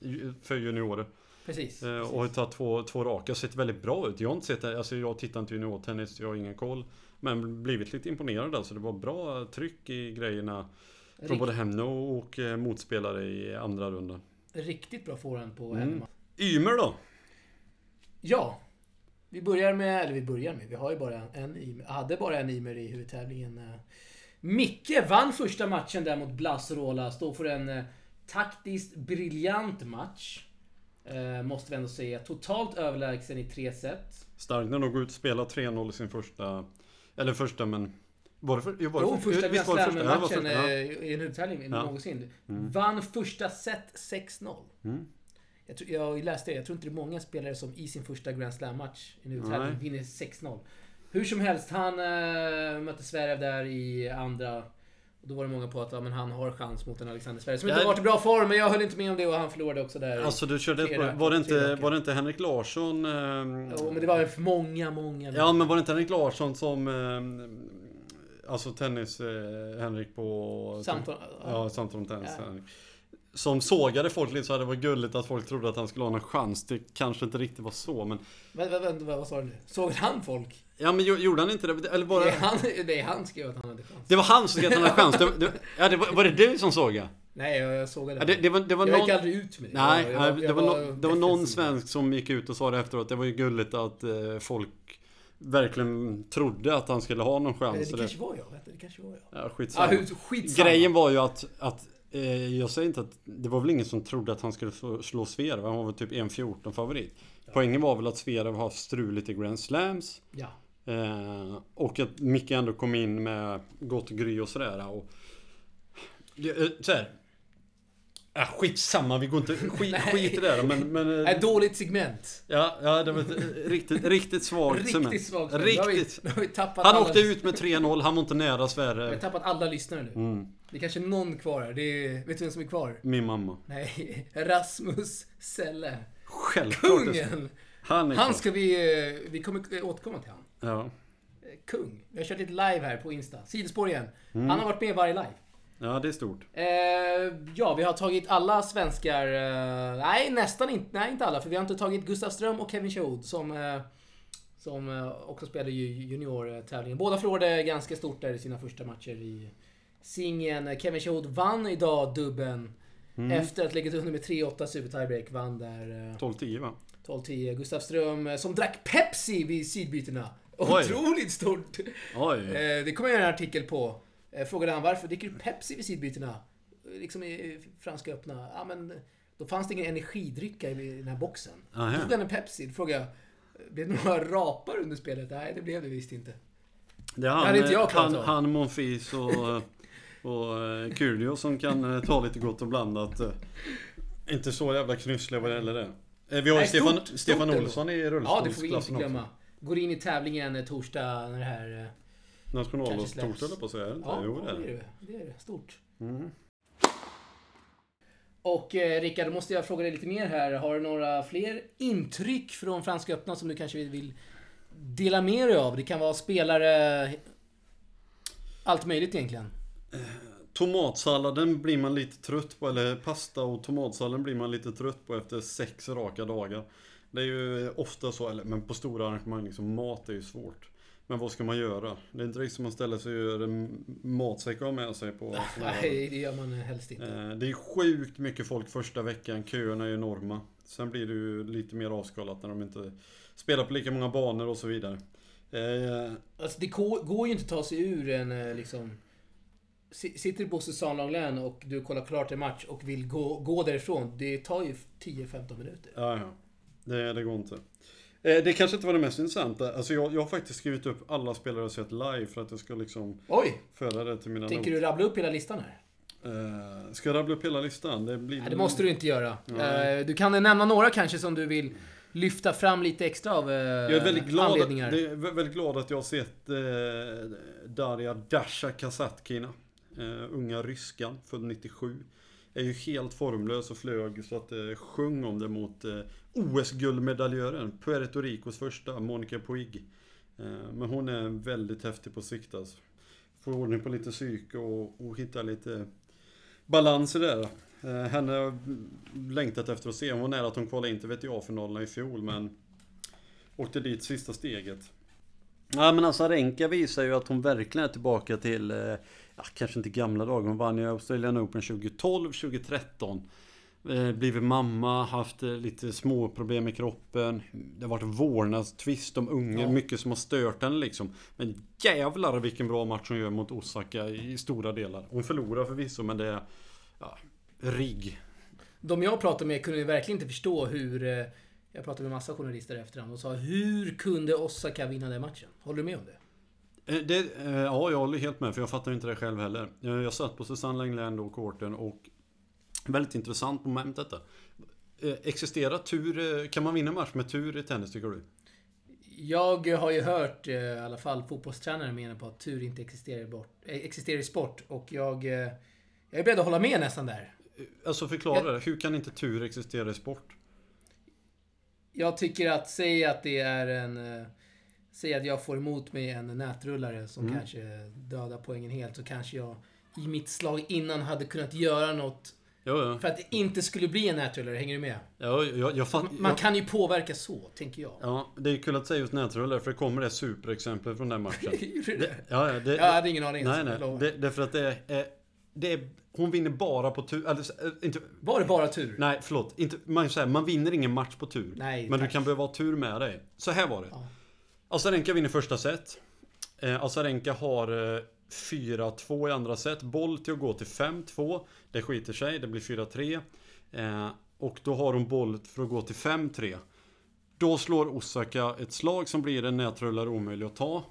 [SPEAKER 2] för juniorer.
[SPEAKER 1] Precis.
[SPEAKER 2] Eh,
[SPEAKER 1] precis.
[SPEAKER 2] och har tagit två, två raka. Sett väldigt bra ut. Jag har inte sett det. Alltså jag tittar inte juniortennis, jag har ingen koll. Men blivit lite imponerad alltså. Det var bra tryck i grejerna. Från
[SPEAKER 1] Rikt-
[SPEAKER 2] både henne och eh, motspelare i andra rundan.
[SPEAKER 1] Riktigt bra forehand på
[SPEAKER 2] Mm.
[SPEAKER 1] henne.
[SPEAKER 2] Ymer då?
[SPEAKER 1] Ja. Vi börjar med, eller vi börjar med, vi har ju bara en, hade bara en Ymer i huvudtävlingen. eh. Micke vann första matchen där mot Blas Rola. Står för en eh, taktiskt briljant match. Eh, måste vi ändå säga. Totalt överlägsen i tre set.
[SPEAKER 2] Starkt när de går ut och spelar 3-0 i sin första... Eller första men... Var det för, jo, var det
[SPEAKER 1] Jo,
[SPEAKER 2] för-
[SPEAKER 1] första Grand Slam-matchen
[SPEAKER 2] ja.
[SPEAKER 1] eh, i en huvudtävling
[SPEAKER 2] Ja.
[SPEAKER 1] någonsin. Vann första set 6-0.
[SPEAKER 2] Mm.
[SPEAKER 1] Jag, tror, jag läste det, jag tror inte det är många spelare som i sin första Grand Slam-match i en vinner 6-0. Hur som helst, han äh, mötte Zverev där i andra. Då var det många på att ja, men han har chans mot en Alexander Zverev som inte
[SPEAKER 2] Ja.
[SPEAKER 1] har varit i bra form, men jag höll inte med om det och han förlorade också där.
[SPEAKER 2] Alltså du körde
[SPEAKER 1] Tre
[SPEAKER 2] var, det inte, var det inte Henrik Larsson? ehm,
[SPEAKER 1] Jo, men det var för många, många.
[SPEAKER 2] Ja men var det inte Henrik Larsson som... ehm, alltså tennis eh, Henrik på...
[SPEAKER 1] Samtal,
[SPEAKER 2] Ja, samtal om tennis.
[SPEAKER 1] Ja.
[SPEAKER 2] Henrik. Som sågade folk lite så här, det var gulligt att folk trodde att han skulle ha någon chans. Det kanske inte riktigt var så men...
[SPEAKER 1] Vänta, vänta, vad, vad sa du nu? Såg han folk?
[SPEAKER 2] Ja men gjo- gjorde han inte det? Eller var
[SPEAKER 1] Det är han, det är han skrev att han hade chans.
[SPEAKER 2] Det var han som skrev att han hade chans. Det, det, ja, det var, var det du som sågade?
[SPEAKER 1] Nej, jag, jag såg det.
[SPEAKER 2] Ja, det, det var, det var
[SPEAKER 1] jag
[SPEAKER 2] någon...
[SPEAKER 1] gick aldrig ut med det.
[SPEAKER 2] Nej,
[SPEAKER 1] jag, jag,
[SPEAKER 2] det,
[SPEAKER 1] jag
[SPEAKER 2] var no, det var någon svensk som gick ut och sa det efteråt. Det var ju gulligt att eh, folk verkligen trodde att han skulle ha någon chans.
[SPEAKER 1] Det
[SPEAKER 2] Det,
[SPEAKER 1] kanske var jag. Vänta, det kanske var jag.
[SPEAKER 2] ja,
[SPEAKER 1] Ah,
[SPEAKER 2] skitsamma.
[SPEAKER 1] hur, skitsamma.
[SPEAKER 2] Grejen var ju att, att jag säger inte att det var väl ingen som trodde att han skulle slå, Zverev. Han var väl typ 1.14 favorit. Poängen var väl att Zverev har struligt i Grand Slams.
[SPEAKER 1] Ja.
[SPEAKER 2] Eh, och att Micke ändå kom in med gott gry och sådär. Och, det, eh, så här. Äh, skitsamma, vi går inte... Skit, skit i det där, men... men eh,
[SPEAKER 1] Ett dåligt segment.
[SPEAKER 2] Ja, ja, det var ett eh, riktigt, riktigt svagt segment.
[SPEAKER 1] Riktigt svagt. segment. Har vi-
[SPEAKER 2] Riktigt.
[SPEAKER 1] Nu har vi tappat
[SPEAKER 2] Han
[SPEAKER 1] alla,
[SPEAKER 2] åkte ut med 3-0, han var inte nära
[SPEAKER 1] Vi har
[SPEAKER 2] Sverige.
[SPEAKER 1] tappat alla lyssnare nu.
[SPEAKER 2] Mm,
[SPEAKER 1] Det är kanske någon kvar här. Det är, vet du vem som är kvar?
[SPEAKER 2] min mamma.
[SPEAKER 1] Nej, Rasmus Selle.
[SPEAKER 2] Självklart. det-
[SPEAKER 1] Kungen!
[SPEAKER 2] Han är
[SPEAKER 1] Han ska vi... eh, Vi kommer eh, återkomma till han.
[SPEAKER 2] Ja.
[SPEAKER 1] Eh, Kung. Vi har kört lite live här på Insta. Sidospår igen.
[SPEAKER 2] Mm.
[SPEAKER 1] Han har varit med i varje live.
[SPEAKER 2] Ja, det är stort.
[SPEAKER 1] Eh, ja, vi har tagit alla svenskar. Eh, nej, nästan inte. Nej, inte alla. För vi har inte tagit Gustav Ström och Kevin Schode som, eh, som eh, också spelade ju juniortävlingen. Båda förlorade ganska stort där i sina första matcher i singeln. Kevin Schode vann idag dubben.
[SPEAKER 2] Mm.
[SPEAKER 1] Efter att ha legat under med 3-8 super tiebreak. Vann där eh,
[SPEAKER 2] 12-10 va?
[SPEAKER 1] 12-10. Gustav Ström eh, som drack Pepsi vid sidbytena.
[SPEAKER 2] Oj.
[SPEAKER 1] Otroligt stort!
[SPEAKER 2] Oj.
[SPEAKER 1] Eh, det kommer jag göra en artikel på. Eh, frågade han varför dricker du Pepsi vid sidbytena? Eh, Liksom i Franska öppna. Ja men, då fanns det ingen energidrycka i den här boxen.
[SPEAKER 2] Aha.
[SPEAKER 1] Då tog han en Pepsi. Då frågade jag, blev det några rapar under spelet? Nej, det blev det visst inte.
[SPEAKER 2] Det är han,
[SPEAKER 1] hade inte jag
[SPEAKER 2] han,
[SPEAKER 1] av.
[SPEAKER 2] han Monfils och, och eh, Kyrdio som kan eh, ta lite gott och blandat. eh. Inte så jävla knussliga vad det gäller det. Eh, Vi har ju Stefan,
[SPEAKER 1] stort-
[SPEAKER 2] Stefan. Olsson i
[SPEAKER 1] Ja, det får vi inte
[SPEAKER 2] rullstolsklassen också.
[SPEAKER 1] glömma. Går in i tävlingen eh, torsdag när det här... eh, släpps.
[SPEAKER 2] höll jag på att säga. är det inte?
[SPEAKER 1] Ja,
[SPEAKER 2] jo, det är det.
[SPEAKER 1] det. Det är det. Stort.
[SPEAKER 2] Mm.
[SPEAKER 1] Och eh, Rickard, då måste jag fråga dig lite mer här. Har du några fler intryck från Franska öppna som du kanske vill dela med dig av? Det kan vara spelare... Allt möjligt egentligen.
[SPEAKER 2] Tomatsalladen blir man lite trött på, eller pasta och tomatsalladen blir man lite trött på efter sex raka dagar. Det är ju ofta så, eller, men på stora arrangemang, liksom, mat är ju svårt. Men vad ska man göra? Det är inte riktigt som man ställer sig och gör en matsäck av med sig på
[SPEAKER 1] Nej, det gör man helst inte.
[SPEAKER 2] Eh, Det är sjukt mycket folk första veckan, köerna är enorma. Sen blir det ju lite mer avskalat när de inte spelar på lika många banor och så vidare. Eh,
[SPEAKER 1] Alltså det går ju inte att ta sig ur en eh, liksom... si- Sitter du på Susanne och du kollar klart en match och vill gå, gå därifrån. Det tar ju 10-15 minuter.
[SPEAKER 2] Ja, ja. Det, det går inte. Eh, Det kanske inte var det mest intressanta. Alltså jag, jag har faktiskt skrivit upp alla spelare jag sett live för att jag ska liksom
[SPEAKER 1] Oj!
[SPEAKER 2] föra det till mina
[SPEAKER 1] Tänker
[SPEAKER 2] noter.
[SPEAKER 1] du rabbla upp hela listan här?
[SPEAKER 2] Eh, Ska jag rabbla upp hela listan? Det blir...
[SPEAKER 1] Nej, det måste du inte göra.
[SPEAKER 2] Nej.
[SPEAKER 1] Eh, Du kan nämna några kanske som du vill lyfta fram lite extra av eh,
[SPEAKER 2] Jag är väldigt glad, att,
[SPEAKER 1] anledningar.
[SPEAKER 2] det är vä- väldigt glad att jag har sett eh, Darja Dasha Kasatkina. Eh, unga ryskan, född 97. Är ju helt formlös och flög så att eh, det sjöng om det mot eh, OS-guldmedaljören. Puerto Ricos första, Monica Puig. Eh, men hon är väldigt häftig på sikt alltså. Får ordning på lite psyke och, och hitta lite balans i det där. Eh, henne har jag längtat efter att se. Hon var nära att hon kvalade in till VTA-finalerna i fjol men åkte dit sista steget. Ja men alltså Renka visar ju att hon verkligen är tillbaka till, eh, ja, kanske inte gamla dagar. Hon vann ju Australian Open 2012, 2013. Eh, blivit mamma, haft eh, lite små problem med kroppen. Det har varit vårdnadstvist om ungen,
[SPEAKER 1] Ja.
[SPEAKER 2] mycket som har stört henne liksom. Men jävlar vilken bra match hon gör mot Osaka i stora delar. Hon förlorar förvisso men det är ja, rigg.
[SPEAKER 1] De jag pratade med kunde verkligen inte förstå hur... eh, Jag pratade med massa journalister efterhand och sa hur kunde Osaka vinna den matchen? Håller du med om det?
[SPEAKER 2] Eh, Det, eh, ja, jag håller helt med för jag fattar inte det själv heller. Eh, Jag satt på Susanne Langlaine då, korten och väldigt intressant moment detta. Existerar tur, kan man vinna match med tur i tennis tycker du?
[SPEAKER 1] Jag har ju hört i alla fall fotbollstränare mena på att tur inte existerar, bort, existerar i sport och jag... Jag är beredd att hålla med nästan där.
[SPEAKER 2] Alltså förklara det, hur kan inte tur existera i sport?
[SPEAKER 1] Jag tycker att, säg att det är en... Säg att jag får emot mig en nätrullare som
[SPEAKER 2] Mm.
[SPEAKER 1] kanske dödar poängen helt, så kanske jag i mitt slag innan hade kunnat göra något
[SPEAKER 2] Ja, ja.
[SPEAKER 1] för att det inte skulle bli en nätrullare. Hänger du med?
[SPEAKER 2] ja jag, jag fatt,
[SPEAKER 1] Man
[SPEAKER 2] jag,
[SPEAKER 1] kan ju påverka så, tänker jag.
[SPEAKER 2] Ja, det är kul att säga just nätrullare för det kommer det superexempel från den matchen.
[SPEAKER 1] Gjorde
[SPEAKER 2] Det,
[SPEAKER 1] det?
[SPEAKER 2] ja, det,
[SPEAKER 1] Jag hade ingen aning.
[SPEAKER 2] nej, nej. Det, det är för att det är, det är... Hon vinner bara på tur. Eh, inte,
[SPEAKER 1] Var det bara tur?
[SPEAKER 2] Nej, förlåt. Inte, man, säger, man vinner ingen match på tur.
[SPEAKER 1] Nej,
[SPEAKER 2] men
[SPEAKER 1] tack.
[SPEAKER 2] du kan behöva ha tur med dig. Så här var det.
[SPEAKER 1] Ja.
[SPEAKER 2] Azarenka vinner första set. Eh, Azarenka har eh, 4-2 i andra set. Boll till att gå till 5-2. Det skiter sig. Det blir 4-3. Eh, och då har hon boll för att gå till 5-3. Då slår Osaka ett slag som blir en nätrullare omöjlig att ta.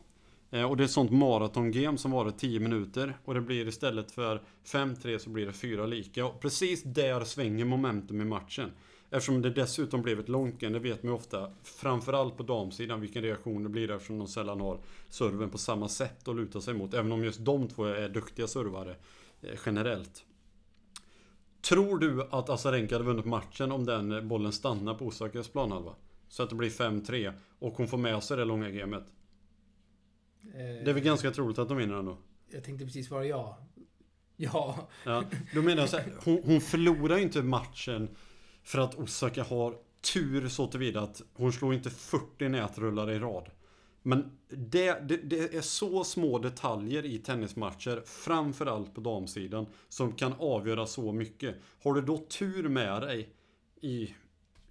[SPEAKER 2] Eh, och det är ett sånt maratongame som varar 10 minuter. Och det blir istället för 5-3 så blir det 4 lika. Och precis där svänger momentum i matchen. Eftersom det dessutom blev ett det vet man ju ofta. Framförallt på damsidan vilken reaktion det blir eftersom de sällan har serven på samma sätt att luta sig mot. Även om just de två är duktiga servare eh, generellt. Tror du att Azarenka hade vunnit matchen om den bollen stannar på Osakas planhalva? Så att det blir 5-3 och hon får med sig det långa gamet.
[SPEAKER 1] Eh,
[SPEAKER 2] Det är väl ganska troligt att de vinner ändå.
[SPEAKER 1] Jag tänkte precis svara ja. Ja.
[SPEAKER 2] Ja, då menar jag så här, hon, hon förlorar ju inte matchen för att Osaka har tur så tillvida att hon slår inte 40 nätrullar i rad. Men det, det, det är så små detaljer i tennismatcher, framförallt på damsidan, som kan avgöra så mycket. Har du då tur med dig i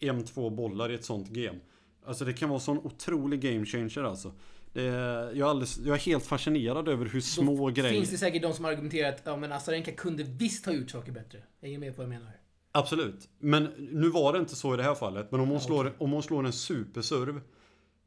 [SPEAKER 2] en, två bollar i ett sånt game. Alltså det kan vara sån otrolig game changer alltså. Är, jag, är alldeles, jag är helt fascinerad över hur små
[SPEAKER 1] Då
[SPEAKER 2] grejer...
[SPEAKER 1] finns det säkert de som argumenterar att ja, men Azarenka kunde visst ha gjort saker bättre. Jag är med på vad jag menar.
[SPEAKER 2] Absolut. Men nu var det inte så i det här fallet. Men om hon,
[SPEAKER 1] Ja,
[SPEAKER 2] slår, om hon slår en superserv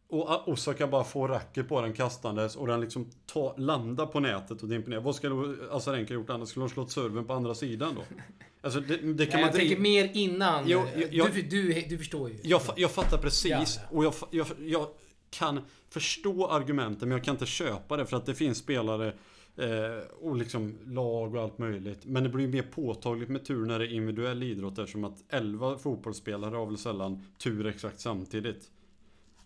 [SPEAKER 2] och Osaka bara får racket på den kastandes och den liksom ta, landar på nätet och det imponerar. Vad skulle Azarenka gjort annars? Skulle hon slått serven på andra sidan då? Alltså det, det kan
[SPEAKER 1] Nej,
[SPEAKER 2] man
[SPEAKER 1] jag tänker mer innan.
[SPEAKER 2] Jo, jag-
[SPEAKER 1] du, du, du förstår ju.
[SPEAKER 2] Jag, jag fattar precis
[SPEAKER 1] Ja,
[SPEAKER 2] och jag, jag, jag kan förstå argumenten men jag kan inte köpa det för att det finns spelare eh, och liksom lag och allt möjligt. Men det blir mer påtagligt med tur när det är individuell idrott eftersom att 11 fotbollsspelare har väl sällan tur exakt samtidigt.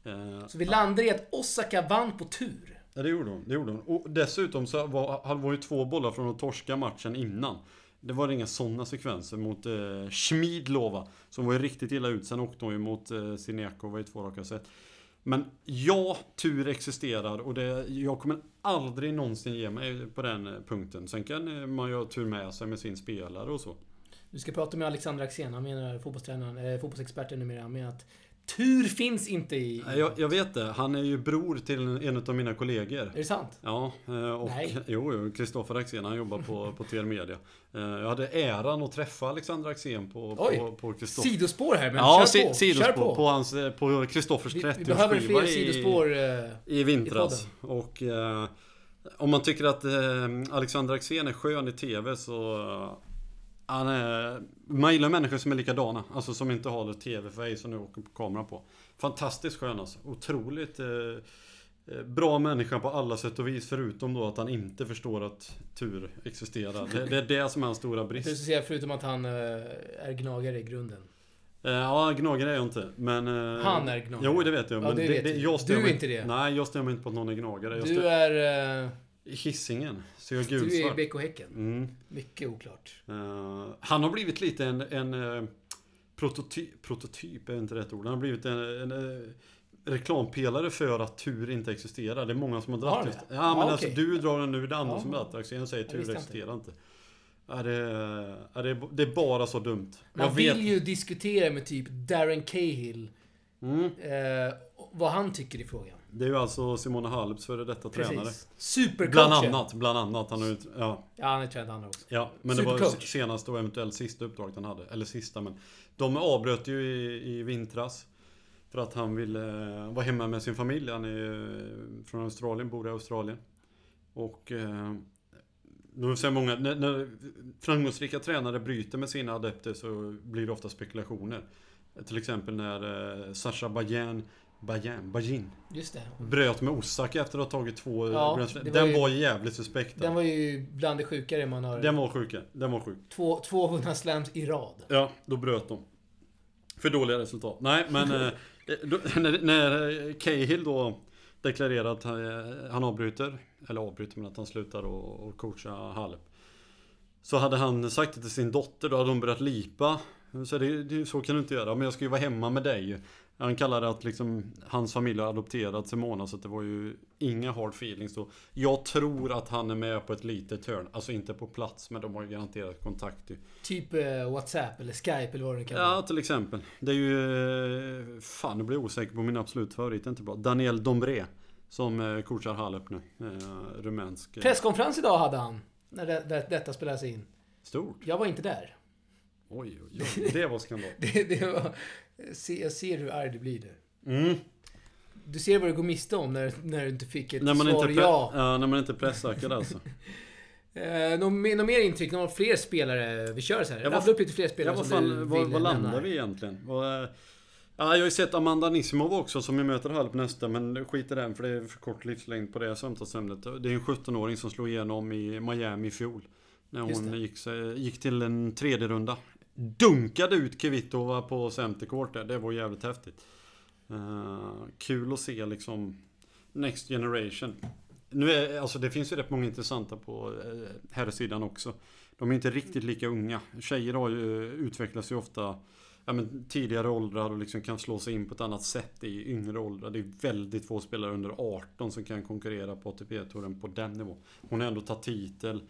[SPEAKER 2] Eh,
[SPEAKER 1] Så vi landar i att Osaka vann på tur.
[SPEAKER 2] Ja, det gjorde hon. Det gjorde hon. Och dessutom så var, hon ju två bollar från att torska matchen innan. Det var inga sådana sekvenser mot eh, Schmidlova. Som var ju riktigt illa ut. Sen åkte hon ju mot eh, Sinekova i två raka set. Men ja, tur existerar och det, jag kommer aldrig någonsin ge mig på den eh, punkten. Sen kan eh, man ju ha tur med sig med sin spelare och så.
[SPEAKER 1] Du ska prata med Alexander Axén. Han menar fotbollstränaren, eh, fotbollsexperten numera. Han menar att tur finns inte i...
[SPEAKER 2] Jag, jag vet det. Han är ju bror till en, av mina kollegor.
[SPEAKER 1] Är det sant?
[SPEAKER 2] Ja, eh, och
[SPEAKER 1] Nej.
[SPEAKER 2] jo, Kristoffer Axén han jobbar på, på TR Media. Eh, Jag hade äran att träffa Alexander Axén på,
[SPEAKER 1] Oj.
[SPEAKER 2] på, på Kristoffer.
[SPEAKER 1] Sidospår här, men
[SPEAKER 2] Ja,
[SPEAKER 1] kör
[SPEAKER 2] si,
[SPEAKER 1] på.
[SPEAKER 2] sidospår.
[SPEAKER 1] Kör
[SPEAKER 2] På,
[SPEAKER 1] på.
[SPEAKER 2] hans, eh, på Kristoffers
[SPEAKER 1] Vi, vi behöver
[SPEAKER 2] 30-årsskiva
[SPEAKER 1] fler sidospår.
[SPEAKER 2] i, i vintras. Och eh, om man tycker att eh, Alexander Axén är skön i TV så han är, man gillar människor som är likadana. Alltså som inte har det TV-face som nu åker på kamera på. Fantastiskt skön alltså. Otroligt eh, eh, bra människa på alla sätt och vis. Förutom då att han inte förstår att tur existerar. Det, det är det som är hans stora brist.
[SPEAKER 1] säga förutom att han eh, är gnagare i grunden.
[SPEAKER 2] Eh, ja, gnagare är jag inte. Men... eh,
[SPEAKER 1] Han är gnagare.
[SPEAKER 2] Jo, det vet jag.
[SPEAKER 1] Ja,
[SPEAKER 2] Men
[SPEAKER 1] det vet vi.
[SPEAKER 2] jag
[SPEAKER 1] Du är inte det.
[SPEAKER 2] Nej, jag mig inte på att någon är gnagare.
[SPEAKER 1] Du är... eh,
[SPEAKER 2] Hisingen. Så jag är
[SPEAKER 1] Du är
[SPEAKER 2] gulsvart.
[SPEAKER 1] BK Häcken.
[SPEAKER 2] Mm.
[SPEAKER 1] Mycket oklart.
[SPEAKER 2] Eh, han har blivit lite en, en uh, prototyp, prototyp är inte rätt ord. Han har blivit en, en eh, reklampelare för att tur inte existerar. Det är många som har just
[SPEAKER 1] det?
[SPEAKER 2] Ja men
[SPEAKER 1] Ja,
[SPEAKER 2] alltså du drar den nu, det är andra
[SPEAKER 1] Ja.
[SPEAKER 2] som drar säger tur existerar inte. Ja, det, ja, det, är, det är bara så dumt.
[SPEAKER 1] Man
[SPEAKER 2] jag vet.
[SPEAKER 1] vill ju diskutera med typ Darren Cahill.
[SPEAKER 2] Mm.
[SPEAKER 1] Eh, vad han tycker i frågan.
[SPEAKER 2] Det är ju alltså Simona Halps före detta tränare.
[SPEAKER 1] Precis. Supercoachen.
[SPEAKER 2] Bland annat, bland annat. Han har ju, ja,
[SPEAKER 1] Ja, han är tränat andra också.
[SPEAKER 2] Ja, men det var
[SPEAKER 1] Supercoach.
[SPEAKER 2] senaste och eventuellt sista uppdraget han hade. Eller sista, men de avbröt ju i, i vintras. För att han ville eh, vara hemma med sin familj. Han är eh, från Australien, bor i Australien. Och eh, säger många, när, när framgångsrika tränare bryter med sina adepter så blir det ofta spekulationer. Till exempel när eh, Sasha Bajan, Bajan, Bajin
[SPEAKER 1] Just det.
[SPEAKER 2] bröt med Osaka efter att ha tagit två
[SPEAKER 1] Ja, var
[SPEAKER 2] Den
[SPEAKER 1] ju-
[SPEAKER 2] var jävligt suspekt.
[SPEAKER 1] Den var ju bland det sjukare man har...
[SPEAKER 2] Den var sjuk. Den var sjuk.
[SPEAKER 1] Två, två vunna slams i rad.
[SPEAKER 2] Ja, då bröt de. För dåliga resultat. Nej, men eh, då, när, när Cahill då deklarerar att han, eh, han avbryter, eller avbryter men att han slutar och, och coacha Halep. Så hade han sagt det till sin dotter, då hade hon börjat lipa. Så det, det, så kan du inte göra, men jag ska ju vara hemma med dig. Han kallade att liksom, hans familj har adopterat Simona så det var ju inga hard feelings då. Jag tror att han är med på ett litet hörn. Alltså inte på plats, men de har ju garanterat kontakt.
[SPEAKER 1] Typ eh, WhatsApp eller Skype eller vad det kan
[SPEAKER 2] Ja,
[SPEAKER 1] vara.
[SPEAKER 2] till exempel. Det är ju... eh, Fan, nu blir jag osäker på min absolut favorit. Inte bra. Daniel Dombré. Som eh, coachar Halep nu. Eh, rumänsk. eh,
[SPEAKER 1] Presskonferens idag hade han. När det, det, detta spelades in.
[SPEAKER 2] Stort.
[SPEAKER 1] Jag var inte där.
[SPEAKER 2] Oj, oj, oj. Det var skandal.
[SPEAKER 1] Det, det var, se, jag ser hur arg du blir nu.
[SPEAKER 2] Mm.
[SPEAKER 1] Du ser vad du går miste om när, när du inte fick ett
[SPEAKER 2] När man,
[SPEAKER 1] svar
[SPEAKER 2] inte
[SPEAKER 1] ja.
[SPEAKER 2] ja, när man inte är presssäker alltså.
[SPEAKER 1] Eh, något, mer- intryck? Några fler spelare? Vi kör så här. Rabbla upp lite fler spelare
[SPEAKER 2] Ja, vad,
[SPEAKER 1] som du
[SPEAKER 2] vad
[SPEAKER 1] nämna
[SPEAKER 2] landar vi egentligen? Vad, eh, ja, jag har ju sett Amanda Nissimov också som vi möter Halep nästa. Men skit i den för det är för kort livslängd på det samtalsämnet. Det är en 17-åring som slog igenom i Miami i fjol. När hon gick, gick till en tredje runda. Dunkade ut Kvitova på center court där. Det var jävligt häftigt. Uh, kul att se liksom Next Generation. Nu är, alltså det finns ju rätt många intressanta på eh, herrsidan också. De är inte riktigt lika unga. Tjejer har ju, eh, utvecklas ju ofta ja, men, tidigare åldrar och liksom kan slå sig in på ett annat sätt i yngre åldrar. Det är väldigt få spelare under 18 som kan konkurrera på ATP-touren på den nivån. Hon har ändå tagit titel.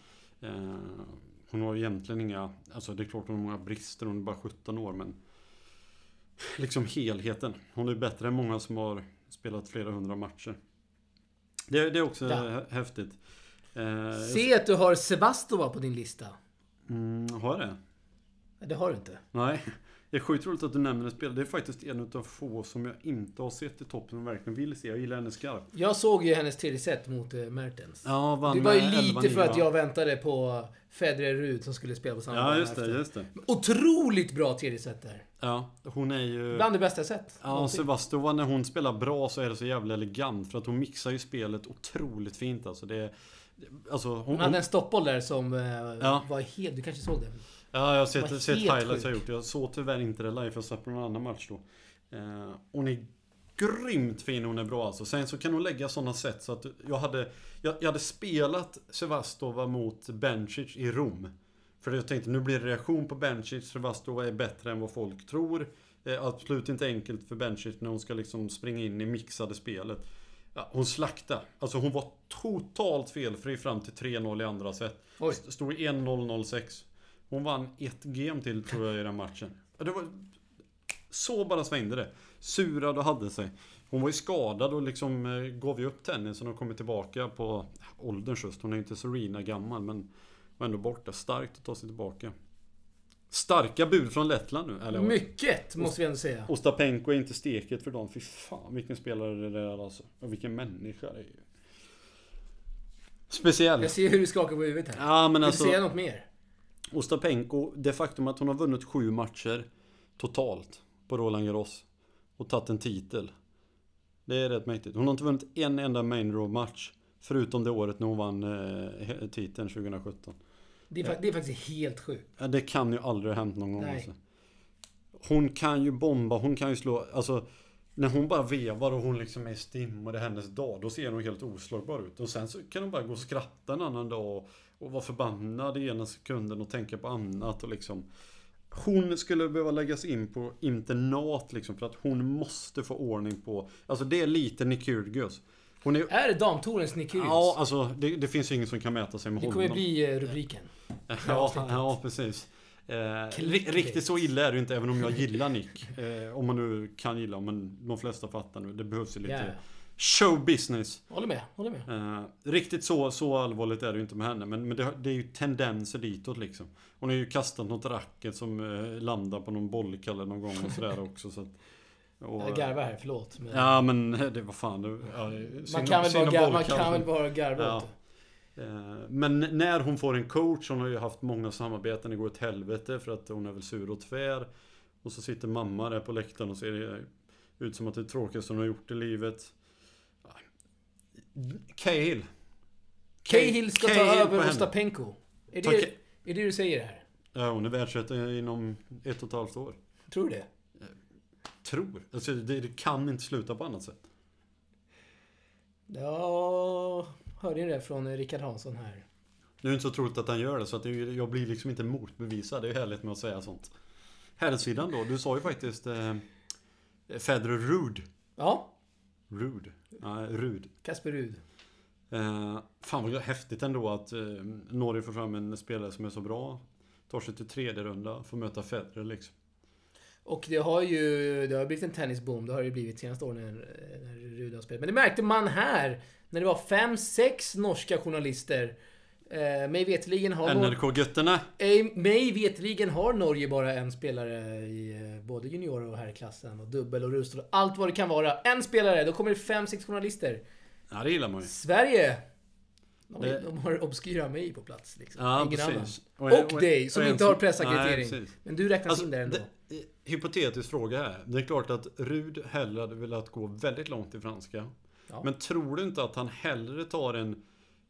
[SPEAKER 2] Uh, hon har egentligen inga, alltså det är klart hon har många brister, hon är bara 17 år men liksom helheten. Hon är bättre än många som har spelat flera hundra matcher. Det, det är också
[SPEAKER 1] Ja.
[SPEAKER 2] hä- häftigt. Eh,
[SPEAKER 1] Se att du har Sebastova på din lista.
[SPEAKER 2] mm, har jag det?
[SPEAKER 1] Det har du inte.
[SPEAKER 2] Nej. Det är sjukt roligt att du nämner en spelare. Det är faktiskt en av få som jag inte har sett i toppen och verkligen vill se. Jag gillar henne skarpt.
[SPEAKER 1] Jag såg ju hennes tredje set mot uh, Mertens.
[SPEAKER 2] Ja, vann
[SPEAKER 1] det var ju lite
[SPEAKER 2] 11-9,
[SPEAKER 1] för att jag väntade på Federer Rud som skulle spela på samma
[SPEAKER 2] Ja, just det,
[SPEAKER 1] efter.
[SPEAKER 2] just det.
[SPEAKER 1] Otroligt bra tredje set där.
[SPEAKER 2] Ja, hon är ju...
[SPEAKER 1] Bland det bästa jag sett.
[SPEAKER 2] Ja. Sevastova när hon spelar bra så är det så jävla elegant för att hon mixar ju spelet otroligt fint alltså. Det är, alltså hon,
[SPEAKER 1] Hon hade en stoppboll där som eh,
[SPEAKER 2] Ja.
[SPEAKER 1] var helt... Du kanske såg den?
[SPEAKER 2] Ja, jag har sett, sett highlights jag gjort. Jag såg tyvärr inte det live, jag satt på någon annan match då. Eh, hon är grymt fin, hon är bra alltså. Sen så kan hon lägga sådana sätt så att jag hade, jag, jag hade spelat Sevastova mot Bencic i Rom. För jag tänkte nu blir det reaktion på Bencic, Sevastova är bättre än vad folk tror. Eh, absolut inte enkelt för Bencic när hon ska liksom springa in i mixade spelet. Ja, hon slaktade. Alltså hon var totalt felfri fram till 3-0 i andra set.
[SPEAKER 1] Oj.
[SPEAKER 2] Stod i 1-0-0-6. Hon vann ett game till tror jag i den matchen. Det var... Så bara svängde det. Surad och hade sig. Hon var ju skadad och liksom eh, gav ju upp tennisen och kommit tillbaka på ålderns höst. Hon är ju inte Serena gammal men var ändå borta. Starkt att ta sig tillbaka. Starka bud från Lettland nu. Eller,
[SPEAKER 1] Mycket, måste vi ändå säga.
[SPEAKER 2] Ostapenko är inte steket för dem. Fy fan vilken spelare det där är alltså. Och vilken människa det är. Speciell.
[SPEAKER 1] Jag ser hur du skakar på huvudet här.
[SPEAKER 2] Ja men
[SPEAKER 1] Vill
[SPEAKER 2] alltså.
[SPEAKER 1] du säga något mer?
[SPEAKER 2] Ostapenko, det faktum att hon har vunnit sju matcher totalt på Roland Garros och tagit en titel. Det är rätt mäktigt. Hon har inte vunnit en enda main draw match förutom det året när hon vann eh, titeln 2017.
[SPEAKER 1] Det är, det är faktiskt helt sjukt.
[SPEAKER 2] Det kan ju aldrig ha hänt någon gång. Alltså. Hon kan ju bomba, hon kan ju slå, alltså när hon bara vevar och hon liksom är i stim och det är hennes dag, då ser hon helt oslagbar ut. Och sen så kan hon bara gå och skratta en annan dag och, vara förbannad i ena sekunden och tänka på annat och liksom hon skulle behöva läggas in på internat liksom för att hon måste få ordning på Alltså det är lite Nick Kyrgios Hon är
[SPEAKER 1] Är det damtourens Nick Kyrgios?
[SPEAKER 2] Ja, alltså det, det finns ju ingen som kan mäta sig med
[SPEAKER 1] det
[SPEAKER 2] honom
[SPEAKER 1] kommer bli eh, rubriken.
[SPEAKER 2] Ja, ja precis. Eh, ri- riktigt så illa är det inte, även om jag gillar Nick. Eh, om man nu kan gilla, men de flesta fattar nu. Det behövs ju lite
[SPEAKER 1] Ja.
[SPEAKER 2] Show business.
[SPEAKER 1] Håller med, håller med.
[SPEAKER 2] Eh, riktigt så, så allvarligt är det ju inte med henne, men, men det, det är ju tendenser ditåt liksom. Hon har ju kastat något racket som eh, landar på någon bollkalle någon gång och sådär också. Så att, och,
[SPEAKER 1] Jag garvar här, förlåt. Men
[SPEAKER 2] Ja men det var fan det, ja,
[SPEAKER 1] man kan väl bara, man kan väl bara garva
[SPEAKER 2] Ja.
[SPEAKER 1] åt det.
[SPEAKER 2] Eh, Men när hon får en coach, hon har ju haft många samarbeten, det går åt helvete för att hon är väl sur och tvär. Och så sitter mamma där på läktaren och ser det ut som att det är tråkigt som hon har gjort i livet. Cahill.
[SPEAKER 1] Cahill ska ta
[SPEAKER 2] Cahill på
[SPEAKER 1] över. Ostapenko. Är
[SPEAKER 2] Ta
[SPEAKER 1] det, är det du säger här?
[SPEAKER 2] Ja, hon är världsetta inom ett och ett halvt år.
[SPEAKER 1] Tror du det?
[SPEAKER 2] Tror. Alltså det, det kan inte sluta på annat sätt.
[SPEAKER 1] Ja, hörde ni det från Rickard Hansson här?
[SPEAKER 2] Det är ju inte så troligt att han gör det, så att det, ju- jag blir liksom inte motbevisad. Det är ju härligt med att säga sånt. Herrsidan då, du sa ju faktiskt eh, Federer Rude.
[SPEAKER 1] Ja,
[SPEAKER 2] Rude. Nej, Rud.
[SPEAKER 1] Kasper Rud.
[SPEAKER 2] Eh, fan vad häftigt ändå att eh, Norge får fram en spelare som är så bra. Tar sig till tredje runda, får möta Federer liksom.
[SPEAKER 1] Och det har ju det har blivit en tennisboom. Det har det ju blivit senaste åren när, när Rud har spelat. Men det märkte man här. När det var fem, sex norska journalister. Eh, mig veterligen har
[SPEAKER 2] NRK-götterna.
[SPEAKER 1] eh, mig veterligen har Norge bara en spelare i eh, både junior och herrklassen. Och dubbel och rullstol och allt vad det kan vara. En spelare, då kommer det fem, sex journalister.
[SPEAKER 2] Ja, det gillar man ju.
[SPEAKER 1] Sverige! De,
[SPEAKER 2] Det-
[SPEAKER 1] de har obskyra mig på plats liksom.
[SPEAKER 2] Ja,
[SPEAKER 1] Ingen
[SPEAKER 2] precis.
[SPEAKER 1] annan. Och dig, som
[SPEAKER 2] och
[SPEAKER 1] inte har pressackreditering.
[SPEAKER 2] Nej.
[SPEAKER 1] Men du räknas
[SPEAKER 2] Alltså,
[SPEAKER 1] in där ändå.
[SPEAKER 2] det, hypotetisk fråga här. Det är klart att Rud hellre hade velat gå väldigt långt i franska.
[SPEAKER 1] Ja.
[SPEAKER 2] Men tror du inte att han hellre tar en,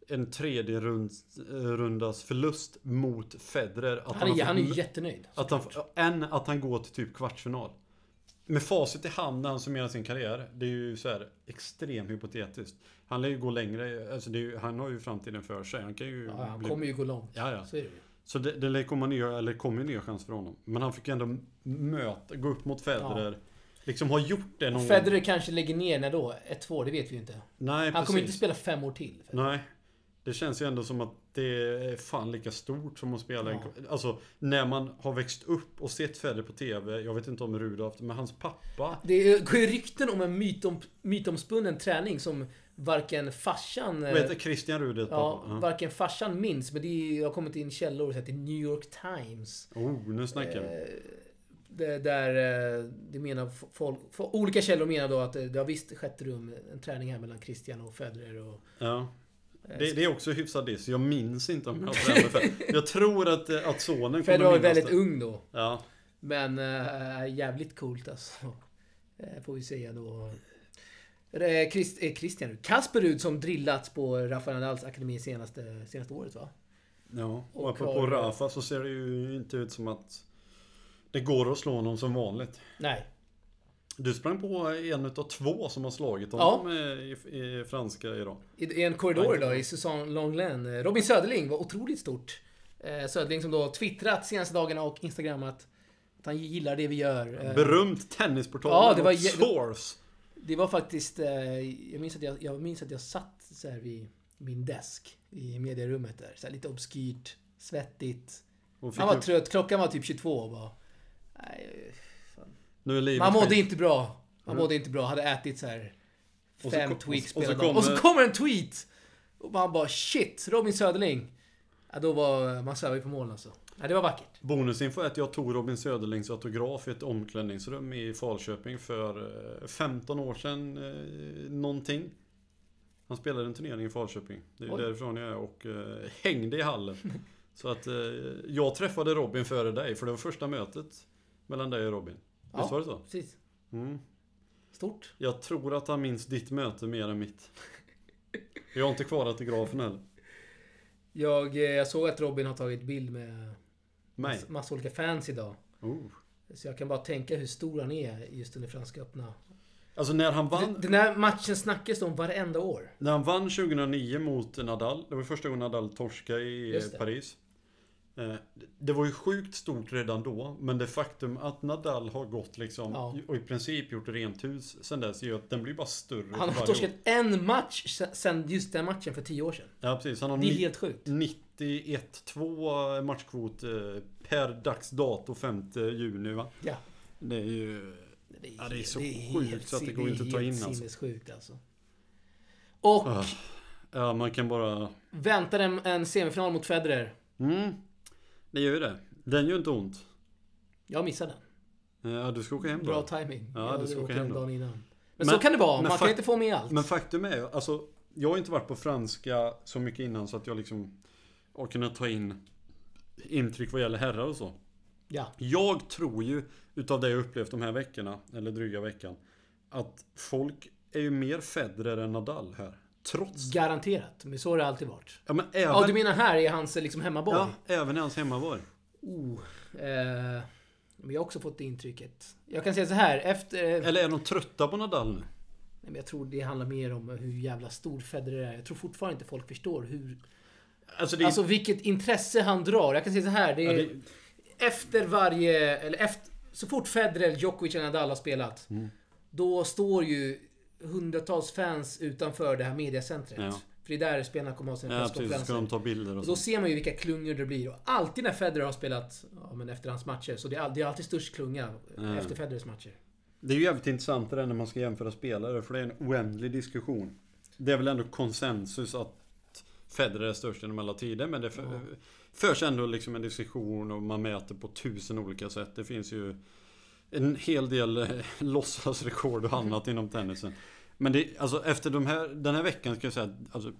[SPEAKER 2] en tredje rund, eh, rundas förlust mot Federer? Att
[SPEAKER 1] han,
[SPEAKER 2] har
[SPEAKER 1] är, han är jättenöjd.
[SPEAKER 2] Att han, än att han går till typ kvartsfinal. Med facit i hand när han summerar sin karriär. Det är ju så här extremt hypotetiskt. Han lär ju gå längre. Alltså ju, han har ju framtiden för sig. Han kan ju...
[SPEAKER 1] Ja, han
[SPEAKER 2] bli-
[SPEAKER 1] kommer ju gå långt.
[SPEAKER 2] Ja, ja.
[SPEAKER 1] Så är det ju.
[SPEAKER 2] Så det, det komma nya, eller kommer nya chanser för honom. Men han fick ju ändå möta, gå upp mot Federer. Liksom ha gjort det någon
[SPEAKER 1] Federer
[SPEAKER 2] gång.
[SPEAKER 1] kanske lägger ner när då? Ett, två, det vet vi ju inte.
[SPEAKER 2] Nej,
[SPEAKER 1] Han
[SPEAKER 2] precis.
[SPEAKER 1] kommer inte spela fem år till.
[SPEAKER 2] Nej. Det känns ju ändå som att det är fan lika stort som att spela en... Alltså, när man har växt upp och sett Federer på TV. Jag vet inte om Rudolf, men hans pappa.
[SPEAKER 1] Det går ju rykten om en mytom, mytomspunnen träning som varken farsan...
[SPEAKER 2] Vad heter Christian Rudolf
[SPEAKER 1] Ja?
[SPEAKER 2] Ja.
[SPEAKER 1] varken farsan minns, men det är, har kommit in källor i New York Times.
[SPEAKER 2] Oh, nu snackar vi.
[SPEAKER 1] Eh, det, där eh, det menar folk, olika källor menar då att det, det har visst skett rum en träning här mellan Christian och Federer och...
[SPEAKER 2] Ja. Det, det är också hyfsat diss. Jag minns inte om jag tränade för. Jag tror att, eh, att sonen kommer
[SPEAKER 1] Federer var väldigt
[SPEAKER 2] det.
[SPEAKER 1] ung då.
[SPEAKER 2] Ja.
[SPEAKER 1] Men äh, jävligt coolt alltså. Eh, får vi säga då. Christ, eh, Christian nu. Kasper Rud som drillats på Rafael Nadals akademi senaste, senaste året va?
[SPEAKER 2] Ja, och
[SPEAKER 1] Och
[SPEAKER 2] apropå
[SPEAKER 1] har-
[SPEAKER 2] Rafa så ser det ju inte ut som att det går att slå honom som vanligt.
[SPEAKER 1] Nej.
[SPEAKER 2] Du sprang på en utav två som har slagit
[SPEAKER 1] Ja.
[SPEAKER 2] honom eh, i, i franska idag.
[SPEAKER 1] I, I en korridor idag i Susanne Longlen. Eh, Robin Söderling var otroligt stort. Eh, Söderling som då twittrat senaste dagarna och instagrammat att han gillar det vi gör. Eh,
[SPEAKER 2] Berömt tennisportal
[SPEAKER 1] Ja, det var
[SPEAKER 2] Source.
[SPEAKER 1] Det var faktiskt... Eh, jag, minns att jag, jag minns att jag satt så här vid min desk i medierummet där. Så lite obskyrt, svettigt. Han var
[SPEAKER 2] upp-
[SPEAKER 1] trött. Klockan var typ 22 och bara... Nej,
[SPEAKER 2] nu är livet
[SPEAKER 1] man mådde
[SPEAKER 2] skit.
[SPEAKER 1] inte bra. Man mådde inte bra. Hade ätit så här fem
[SPEAKER 2] kom-
[SPEAKER 1] Twix
[SPEAKER 2] och så kommer-
[SPEAKER 1] Och så kommer en tweet! Och man bara shit, Robin Söderling. Ja, då var man svävar på moln alltså. Ja, det var vackert.
[SPEAKER 2] Bonusinfo är att jag tog Robin Söderlings autograf i ett omklädningsrum i Falköping för eh, 15 år sedan eh, någonting. Han spelade en turnering i Falköping. Det är
[SPEAKER 1] Oj.
[SPEAKER 2] därifrån jag är och eh, hängde i hallen. Så att eh, jag träffade Robin före dig för det var första mötet mellan dig och Robin.
[SPEAKER 1] Ja.
[SPEAKER 2] Visst var det så?
[SPEAKER 1] Precis.
[SPEAKER 2] Mm.
[SPEAKER 1] Stort.
[SPEAKER 2] Jag tror att han minns ditt möte mer än mitt. Jag har inte kvar autografen heller.
[SPEAKER 1] Jag, eh, jag såg att Robin har tagit bild med
[SPEAKER 2] Mig.
[SPEAKER 1] massa, massa olika fans idag.
[SPEAKER 2] Oh.
[SPEAKER 1] Så jag kan bara tänka hur stor han är just under Franska öppna.
[SPEAKER 2] Alltså när han vann...
[SPEAKER 1] Den, den här matchen snackas det om varenda år.
[SPEAKER 2] När han vann 2009 mot Nadal, det var första gången Nadal torskade i
[SPEAKER 1] Just det.
[SPEAKER 2] Paris. Eh, Det var ju sjukt stort redan då, men det faktum att Nadal har gått liksom
[SPEAKER 1] Ja.
[SPEAKER 2] och i princip gjort rent hus sen dess gör att den blir bara större
[SPEAKER 1] Han har torskat en match se- sen just den matchen för tio år sedan.
[SPEAKER 2] Ja precis, han har
[SPEAKER 1] Det är helt sjukt.
[SPEAKER 2] 91-2 matchkvot eh, per dags dato 5 juni va?
[SPEAKER 1] Ja.
[SPEAKER 2] Det är ju...
[SPEAKER 1] Det är,
[SPEAKER 2] Ja, det är så
[SPEAKER 1] helt-
[SPEAKER 2] sjukt så att det går inte att ta
[SPEAKER 1] helt
[SPEAKER 2] in, alltså.
[SPEAKER 1] sinnessjukt alltså. Och.
[SPEAKER 2] Ja, man kan bara...
[SPEAKER 1] väntar en, en semifinal mot Federer.
[SPEAKER 2] Mm, det gör ju det. Den gör inte ont.
[SPEAKER 1] Jag missade den.
[SPEAKER 2] Ja, du ska åka hem
[SPEAKER 1] Bra
[SPEAKER 2] då.
[SPEAKER 1] timing.
[SPEAKER 2] Ja,
[SPEAKER 1] Jag
[SPEAKER 2] du ska åka hem då.
[SPEAKER 1] dagen innan. Men,
[SPEAKER 2] Men-
[SPEAKER 1] så kan det vara. Man kan inte få med allt.
[SPEAKER 2] Men faktum är ju, alltså Jag har inte varit på franska så mycket innan så att jag liksom har kunnat ta in intryck vad gäller herrar och så.
[SPEAKER 1] Ja.
[SPEAKER 2] Jag tror ju utav det jag upplevt de här veckorna, eller dryga veckan, att folk är ju mer Federer än Nadal här. Trots...
[SPEAKER 1] Garanterat. Men så har det alltid varit.
[SPEAKER 2] Ja men även...
[SPEAKER 1] Ja, du menar här i hans liksom hemmaborg?
[SPEAKER 2] Ja, även i hans hemmaborg.
[SPEAKER 1] Oh, eh, men jag har också fått det intrycket. Jag kan säga så här, efter...
[SPEAKER 2] Eller är de trötta på Nadal nu?
[SPEAKER 1] Nej, men jag tror det handlar mer om hur jävla stor Federer är. Jag tror fortfarande inte folk förstår hur...
[SPEAKER 2] Alltså det.
[SPEAKER 1] Alltså vilket intresse han drar. Jag kan säga så här. Det
[SPEAKER 2] ja,
[SPEAKER 1] är,
[SPEAKER 2] det...
[SPEAKER 1] Efter varje... Eller efter... Så fort Federer, Djokovic eller Nadal har spelat.
[SPEAKER 2] Mm.
[SPEAKER 1] Då står ju hundratals fans utanför det här mediacentret.
[SPEAKER 2] Ja.
[SPEAKER 1] För det är där spelarna kommer ha sina
[SPEAKER 2] Ja
[SPEAKER 1] presskonferenser.
[SPEAKER 2] ska de ta bilder och så.
[SPEAKER 1] då ser man ju vilka klungor det blir. Och alltid när Federer har spelat ja, men efter hans matcher. Så det är, all- det är alltid störst klunga
[SPEAKER 2] Ja.
[SPEAKER 1] efter Federers matcher.
[SPEAKER 2] Det är ju jävligt intressant det där när man ska jämföra spelare, för det är en oändlig diskussion. Det är väl ändå konsensus att Federer är störst genom alla tider, men det för,
[SPEAKER 1] Ja.
[SPEAKER 2] förs ändå liksom en diskussion och man mäter på tusen olika sätt. Det finns ju en hel del eh, låtsasrekord och annat inom tennisen. Men det, alltså efter de här, den här veckan ska jag säga att, alltså,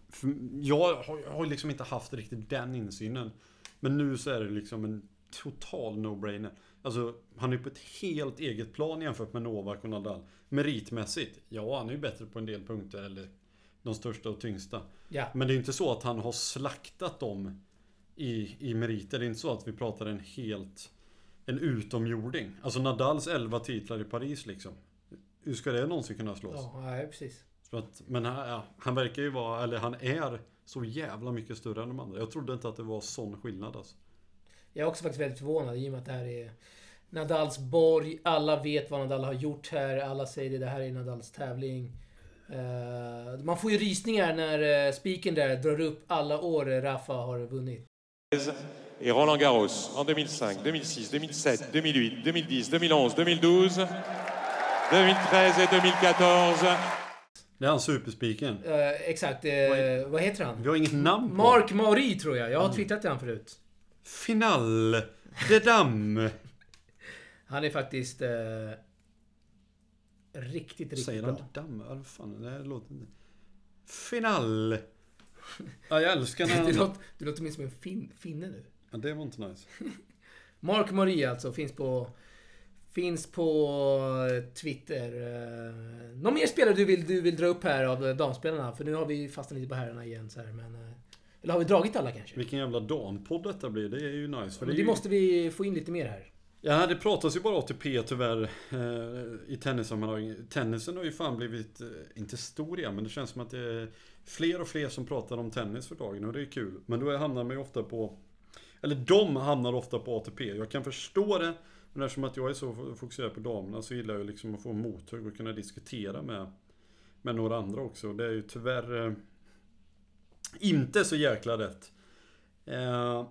[SPEAKER 2] jag har, jag har liksom inte haft riktigt den insynen. Men nu så är det liksom en total no-brainer. Alltså, han är på ett helt eget plan jämfört med Novak och Nadal. Meritmässigt, ja han är ju bättre på en del punkter, eller de största och tyngsta.
[SPEAKER 1] Ja.
[SPEAKER 2] Men det är inte så att han har slaktat dem i, i meriter. Det är inte så att vi pratar en helt... En utomjording. Alltså Nadals 11 titlar i Paris liksom. Hur ska det någonsin kunna slås?
[SPEAKER 1] Ja, nej, precis.
[SPEAKER 2] Så att, men han, ja, han verkar ju vara, eller han är så jävla mycket större än de andra. Jag trodde inte att det var sån skillnad alltså.
[SPEAKER 1] Jag är också faktiskt väldigt förvånad i och med att det här är Nadals borg. Alla vet vad Nadal har gjort här. Alla säger det, det här är Nadals tävling. Eh, man får ju rysningar när uh, spiken där drar upp alla år Rafa har vunnit.
[SPEAKER 4] Et Roland Garros en 2005, 2006, 2007, 2008, 2010, 2011, 2012, 2013 et 2014.
[SPEAKER 2] Det är han superspiken.
[SPEAKER 1] Eh, exakt. eh, vad heter han?
[SPEAKER 2] Vi har inget namn på.
[SPEAKER 1] Mark Mauri tror jag. Jag har twittrat till han förut.
[SPEAKER 2] Final. De Dam.
[SPEAKER 1] Han är faktiskt eh, riktigt, riktigt
[SPEAKER 2] Säger
[SPEAKER 1] bra.
[SPEAKER 2] han Dam? Ja, fan, det här låter inte... Final. Ja, jag älskar när
[SPEAKER 1] Du
[SPEAKER 2] han...
[SPEAKER 1] låter, du låter mer som en fin, finne nu.
[SPEAKER 2] Ja, det var inte nice.
[SPEAKER 1] Mark Mauri alltså, finns på... Finns på Twitter. Eh, någon mer spelare du vill, du vill dra upp här av eh, damspelarna? För nu har vi fastnat lite på herrarna igen så här, men... eh, Eller har vi dragit alla kanske?
[SPEAKER 2] Vilken jävla dampodd detta blir. Det är ju nice. För
[SPEAKER 1] Men
[SPEAKER 2] är
[SPEAKER 1] det
[SPEAKER 2] ju...
[SPEAKER 1] måste vi få in lite mer här.
[SPEAKER 2] Ja, det pratas ju bara ATP tyvärr eh, i tennissammanhang. Tennisen har ju fan blivit, eh, inte stor igen, men det känns som att det är fler och fler som pratar om tennis för dagen och det är kul. Men då hamnar man ju ofta på, eller de hamnar ofta på ATP. Jag kan förstå det, men eftersom att jag är så fokuserad på damerna så gillar jag liksom att få mothugg och kunna diskutera med, med några andra också. Det är ju tyvärr eh, inte så jäkla rätt. Eh,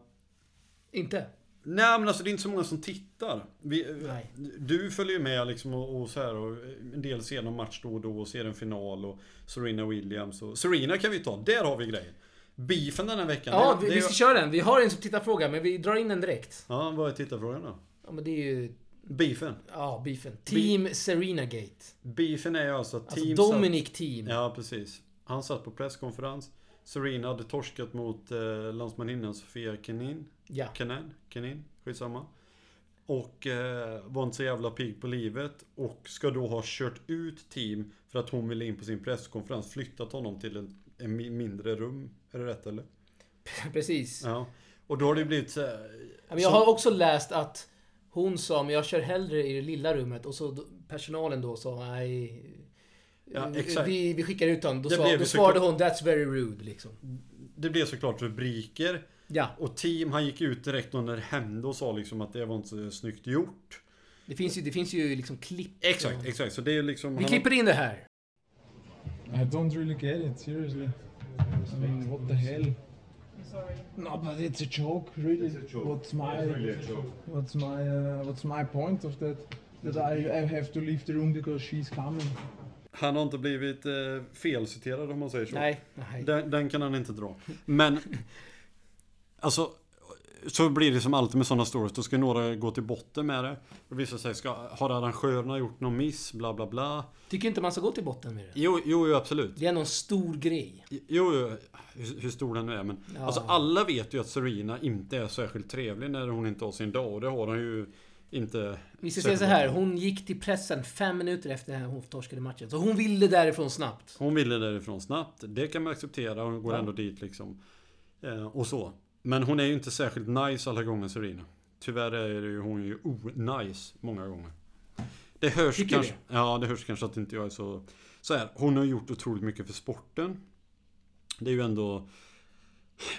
[SPEAKER 1] Inte?
[SPEAKER 2] Nej men alltså det är inte så många som tittar. Vi,
[SPEAKER 1] Nej.
[SPEAKER 2] Du följer ju med liksom och, och så här och en del ser någon match då och då och ser en final och Serena Williams och Serena kan vi ta, där har vi grejer. Beefen den här veckan.
[SPEAKER 1] Ja,
[SPEAKER 2] det,
[SPEAKER 1] vi,
[SPEAKER 2] det,
[SPEAKER 1] vi ska köra den. Vi har en som tittarfråga, men vi drar in den direkt.
[SPEAKER 2] Ja, vad är tittarfrågan då?
[SPEAKER 1] Ja, men det är ju...
[SPEAKER 2] Beefen.
[SPEAKER 1] Ja, beefen. Team Serena Gate.
[SPEAKER 2] Beefen är alltså
[SPEAKER 1] Alltså
[SPEAKER 2] team
[SPEAKER 1] Dominic Team.
[SPEAKER 2] Satt, ja, precis. Han satt på presskonferens. Serena hade torskat mot eh, landsmaninnan Sofia Kenin.
[SPEAKER 1] Ja.
[SPEAKER 2] Kenin? Kenin? Skitsamma. Och eh, var inte så jävla pigg på livet. Och ska då ha kört ut team för att hon ville in på sin presskonferens. Flyttat honom till en, en mi- mindre rum. Är det rätt eller?
[SPEAKER 1] Precis.
[SPEAKER 2] Ja. Och då har det blivit så här,
[SPEAKER 1] jag har också läst att hon sa, men jag kör hellre i det lilla rummet. Och så personalen då sa, nej...
[SPEAKER 2] Ja,
[SPEAKER 1] vi-
[SPEAKER 2] exakt.
[SPEAKER 1] Vi, vi skickar ut honom. Då,
[SPEAKER 2] blev
[SPEAKER 1] då svarade hon, that's very rude liksom.
[SPEAKER 2] Det blev såklart rubriker.
[SPEAKER 1] Ja,
[SPEAKER 2] Och team, han gick ut direkt under det hände och sa liksom att det var inte snyggt gjort.
[SPEAKER 1] det finns ju, det finns ju liksom klipp.
[SPEAKER 2] Exakt, exakt. Så det är liksom...
[SPEAKER 1] Vi
[SPEAKER 2] han-
[SPEAKER 1] klipper in det här.
[SPEAKER 5] I don't really get it, seriously. I mean, what the hell? No, but it's a joke, really. What's my what's my uh, what's my point of that? That I, I have to leave the room because she's coming.
[SPEAKER 2] Han har inte blivit eh, felciterad om man säger så.
[SPEAKER 1] Nej, nej.
[SPEAKER 2] Den, den kan han inte dra. Men... Alltså... Så blir det som alltid med sådana stories. Då ska några gå till botten med det. Och vissa säger, ska, har arrangörerna gjort någon miss? Bla bla bla.
[SPEAKER 1] Tycker inte man ska gå till botten med det.
[SPEAKER 2] Jo, jo, jo absolut.
[SPEAKER 1] Det är en stor grej.
[SPEAKER 2] Jo, jo hur, hur stor den nu är. Men
[SPEAKER 1] Ja.
[SPEAKER 2] alltså alla vet ju att Serena inte är särskilt trevlig när hon inte har sin dag. Och det har hon ju inte.
[SPEAKER 1] Vi ska säga så här, hon gick till pressen fem minuter efter att hon torskade matchen. Så hon ville därifrån snabbt.
[SPEAKER 2] Hon ville därifrån snabbt. Det kan man acceptera. Hon går
[SPEAKER 1] Ja.
[SPEAKER 2] ändå dit liksom. Eh, och så. Men hon är ju inte särskilt nice alla gånger Serena. Tyvärr är det ju, hon ju o-nice många gånger. Det hörs
[SPEAKER 1] Tycker
[SPEAKER 2] kanske... Ja, det hörs kanske att inte jag är så... Så här, hon har gjort otroligt mycket för sporten. Det är ju ändå...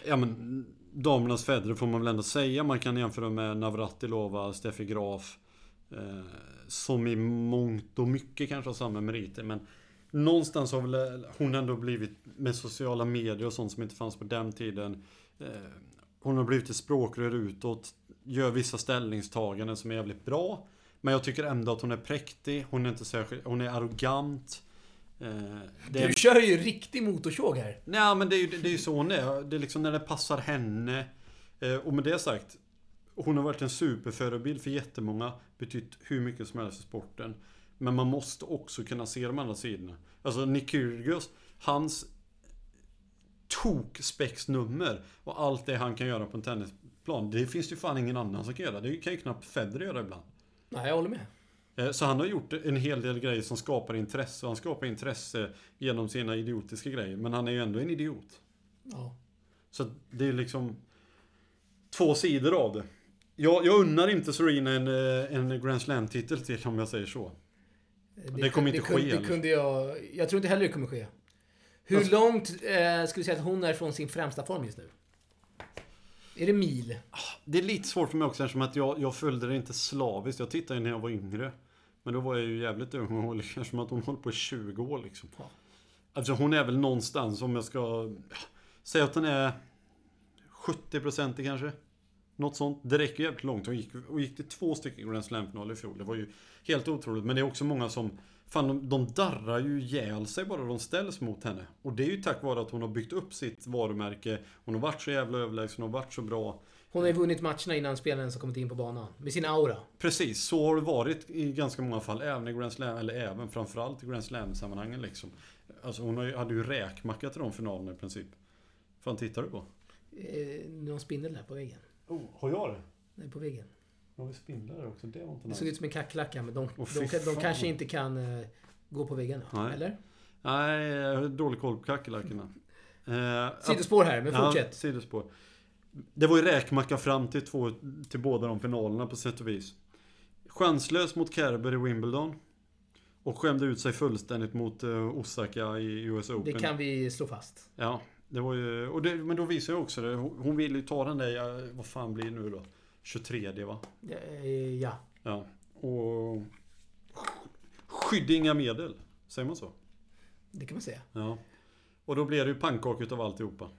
[SPEAKER 2] Ja men... Damernas Federer får man väl ändå säga. Man kan jämföra med Navratilova, Steffi Graf. Eh, som i mångt och mycket kanske har samma meriter. Men någonstans har väl hon ändå blivit med sociala medier och sånt som inte fanns på den tiden. Eh, hon har blivit ett språkrör utåt. Gör vissa ställningstaganden som är jävligt bra. Men jag tycker ändå att hon är präktig. Hon är inte särskilt... Hon är arrogant. Eh, är-
[SPEAKER 1] Du kör ju riktig motorsåg här.
[SPEAKER 2] Nej men det är ju det är så hon är. Det är liksom när det passar henne. Eh, Och med det sagt. Hon har varit en superförebild för jättemånga. Betytt hur mycket som helst i sporten. Men man måste också kunna se de andra sidorna. Alltså Nick Kyrgios. Hans tok-spexnummer och allt det han kan göra på en tennisplan. Det finns ju fan ingen annan som kan göra. Det kan ju knappt Federer göra ibland.
[SPEAKER 1] Nej, jag håller med.
[SPEAKER 2] Eh, Så han har gjort en hel del grejer som skapar intresse. Och han skapar intresse genom sina idiotiska grejer. Men han är ju ändå en idiot.
[SPEAKER 1] Ja.
[SPEAKER 2] Så det är liksom två sidor av det. Jag, jag unnar inte Serena en, eh, en Grand Slam-titel till om jag säger så. Det kommer inte
[SPEAKER 1] kunde,
[SPEAKER 2] ske,
[SPEAKER 1] Det kunde jag... Jag tror inte heller det kommer ske. Hur
[SPEAKER 2] Alltså-
[SPEAKER 1] långt eh, skulle du säga att hon är från sin främsta form just nu? Är det mil?
[SPEAKER 2] Det är lite svårt för mig också eftersom att jag, jag följde det inte slaviskt. Jag tittade när jag var yngre. Men då var jag ju jävligt ung och eftersom att hon håller på i 20 år liksom.
[SPEAKER 1] Ja.
[SPEAKER 2] Alltså hon är väl någonstans om jag ska ja, säga att den är 70% kanske. Något sånt. Det räcker ju jävligt långt. Hon gick, hon gick till två stycken Grand Slam-finaler i fjol. Det var ju helt otroligt. Men det är också många som... Fan, de, de darrar ju ihjäl sig bara de ställs mot henne. Och det är ju tack vare att hon har byggt upp sitt varumärke. Hon har varit så jävla överlägsen, hon har varit så bra.
[SPEAKER 1] Hon har ju vunnit matcherna innan spelaren ens har kommit in på banan. Med sin aura.
[SPEAKER 2] Precis, så har det varit i ganska många fall. Även i Grand Slam, eller även framförallt i Grand Slam-sammanhangen liksom. Alltså hon har ju, hade ju räkmacka till de finalerna i princip. fan tittar du på?
[SPEAKER 1] Eh, någon spindel där på väggen.
[SPEAKER 2] Oh, har jag det?
[SPEAKER 1] Nej, på väggen.
[SPEAKER 2] Har vi spindlar också? Det var inte
[SPEAKER 1] Det såg ut som en kackerlacka, men de, de, de, de kanske inte kan eh, gå på väggarna.
[SPEAKER 2] Nej.
[SPEAKER 1] Eller?
[SPEAKER 2] Nej, jag har dålig koll på kackerlackorna. Eh,
[SPEAKER 1] Sidospår här, men
[SPEAKER 2] Ja,
[SPEAKER 1] fortsätt.
[SPEAKER 2] sidospår. Det var ju räkmacka fram till, två, till båda de finalerna på sätt och vis. Chanslös mot Kerber i Wimbledon. Och skämde ut sig fullständigt mot eh, Osaka i US Open.
[SPEAKER 1] Det kan vi slå fast.
[SPEAKER 2] Ja, det var ju... Och det, men då visar jag också det. Hon hon ville ju ta den där, ja, vad fan blir det nu då? 23 va?
[SPEAKER 1] Eh, Ja.
[SPEAKER 2] Ja. Och... Skydde inga medel. Säger man så?
[SPEAKER 1] Det kan man säga.
[SPEAKER 2] Ja. Och då blir det ju pannkaka utav alltihopa.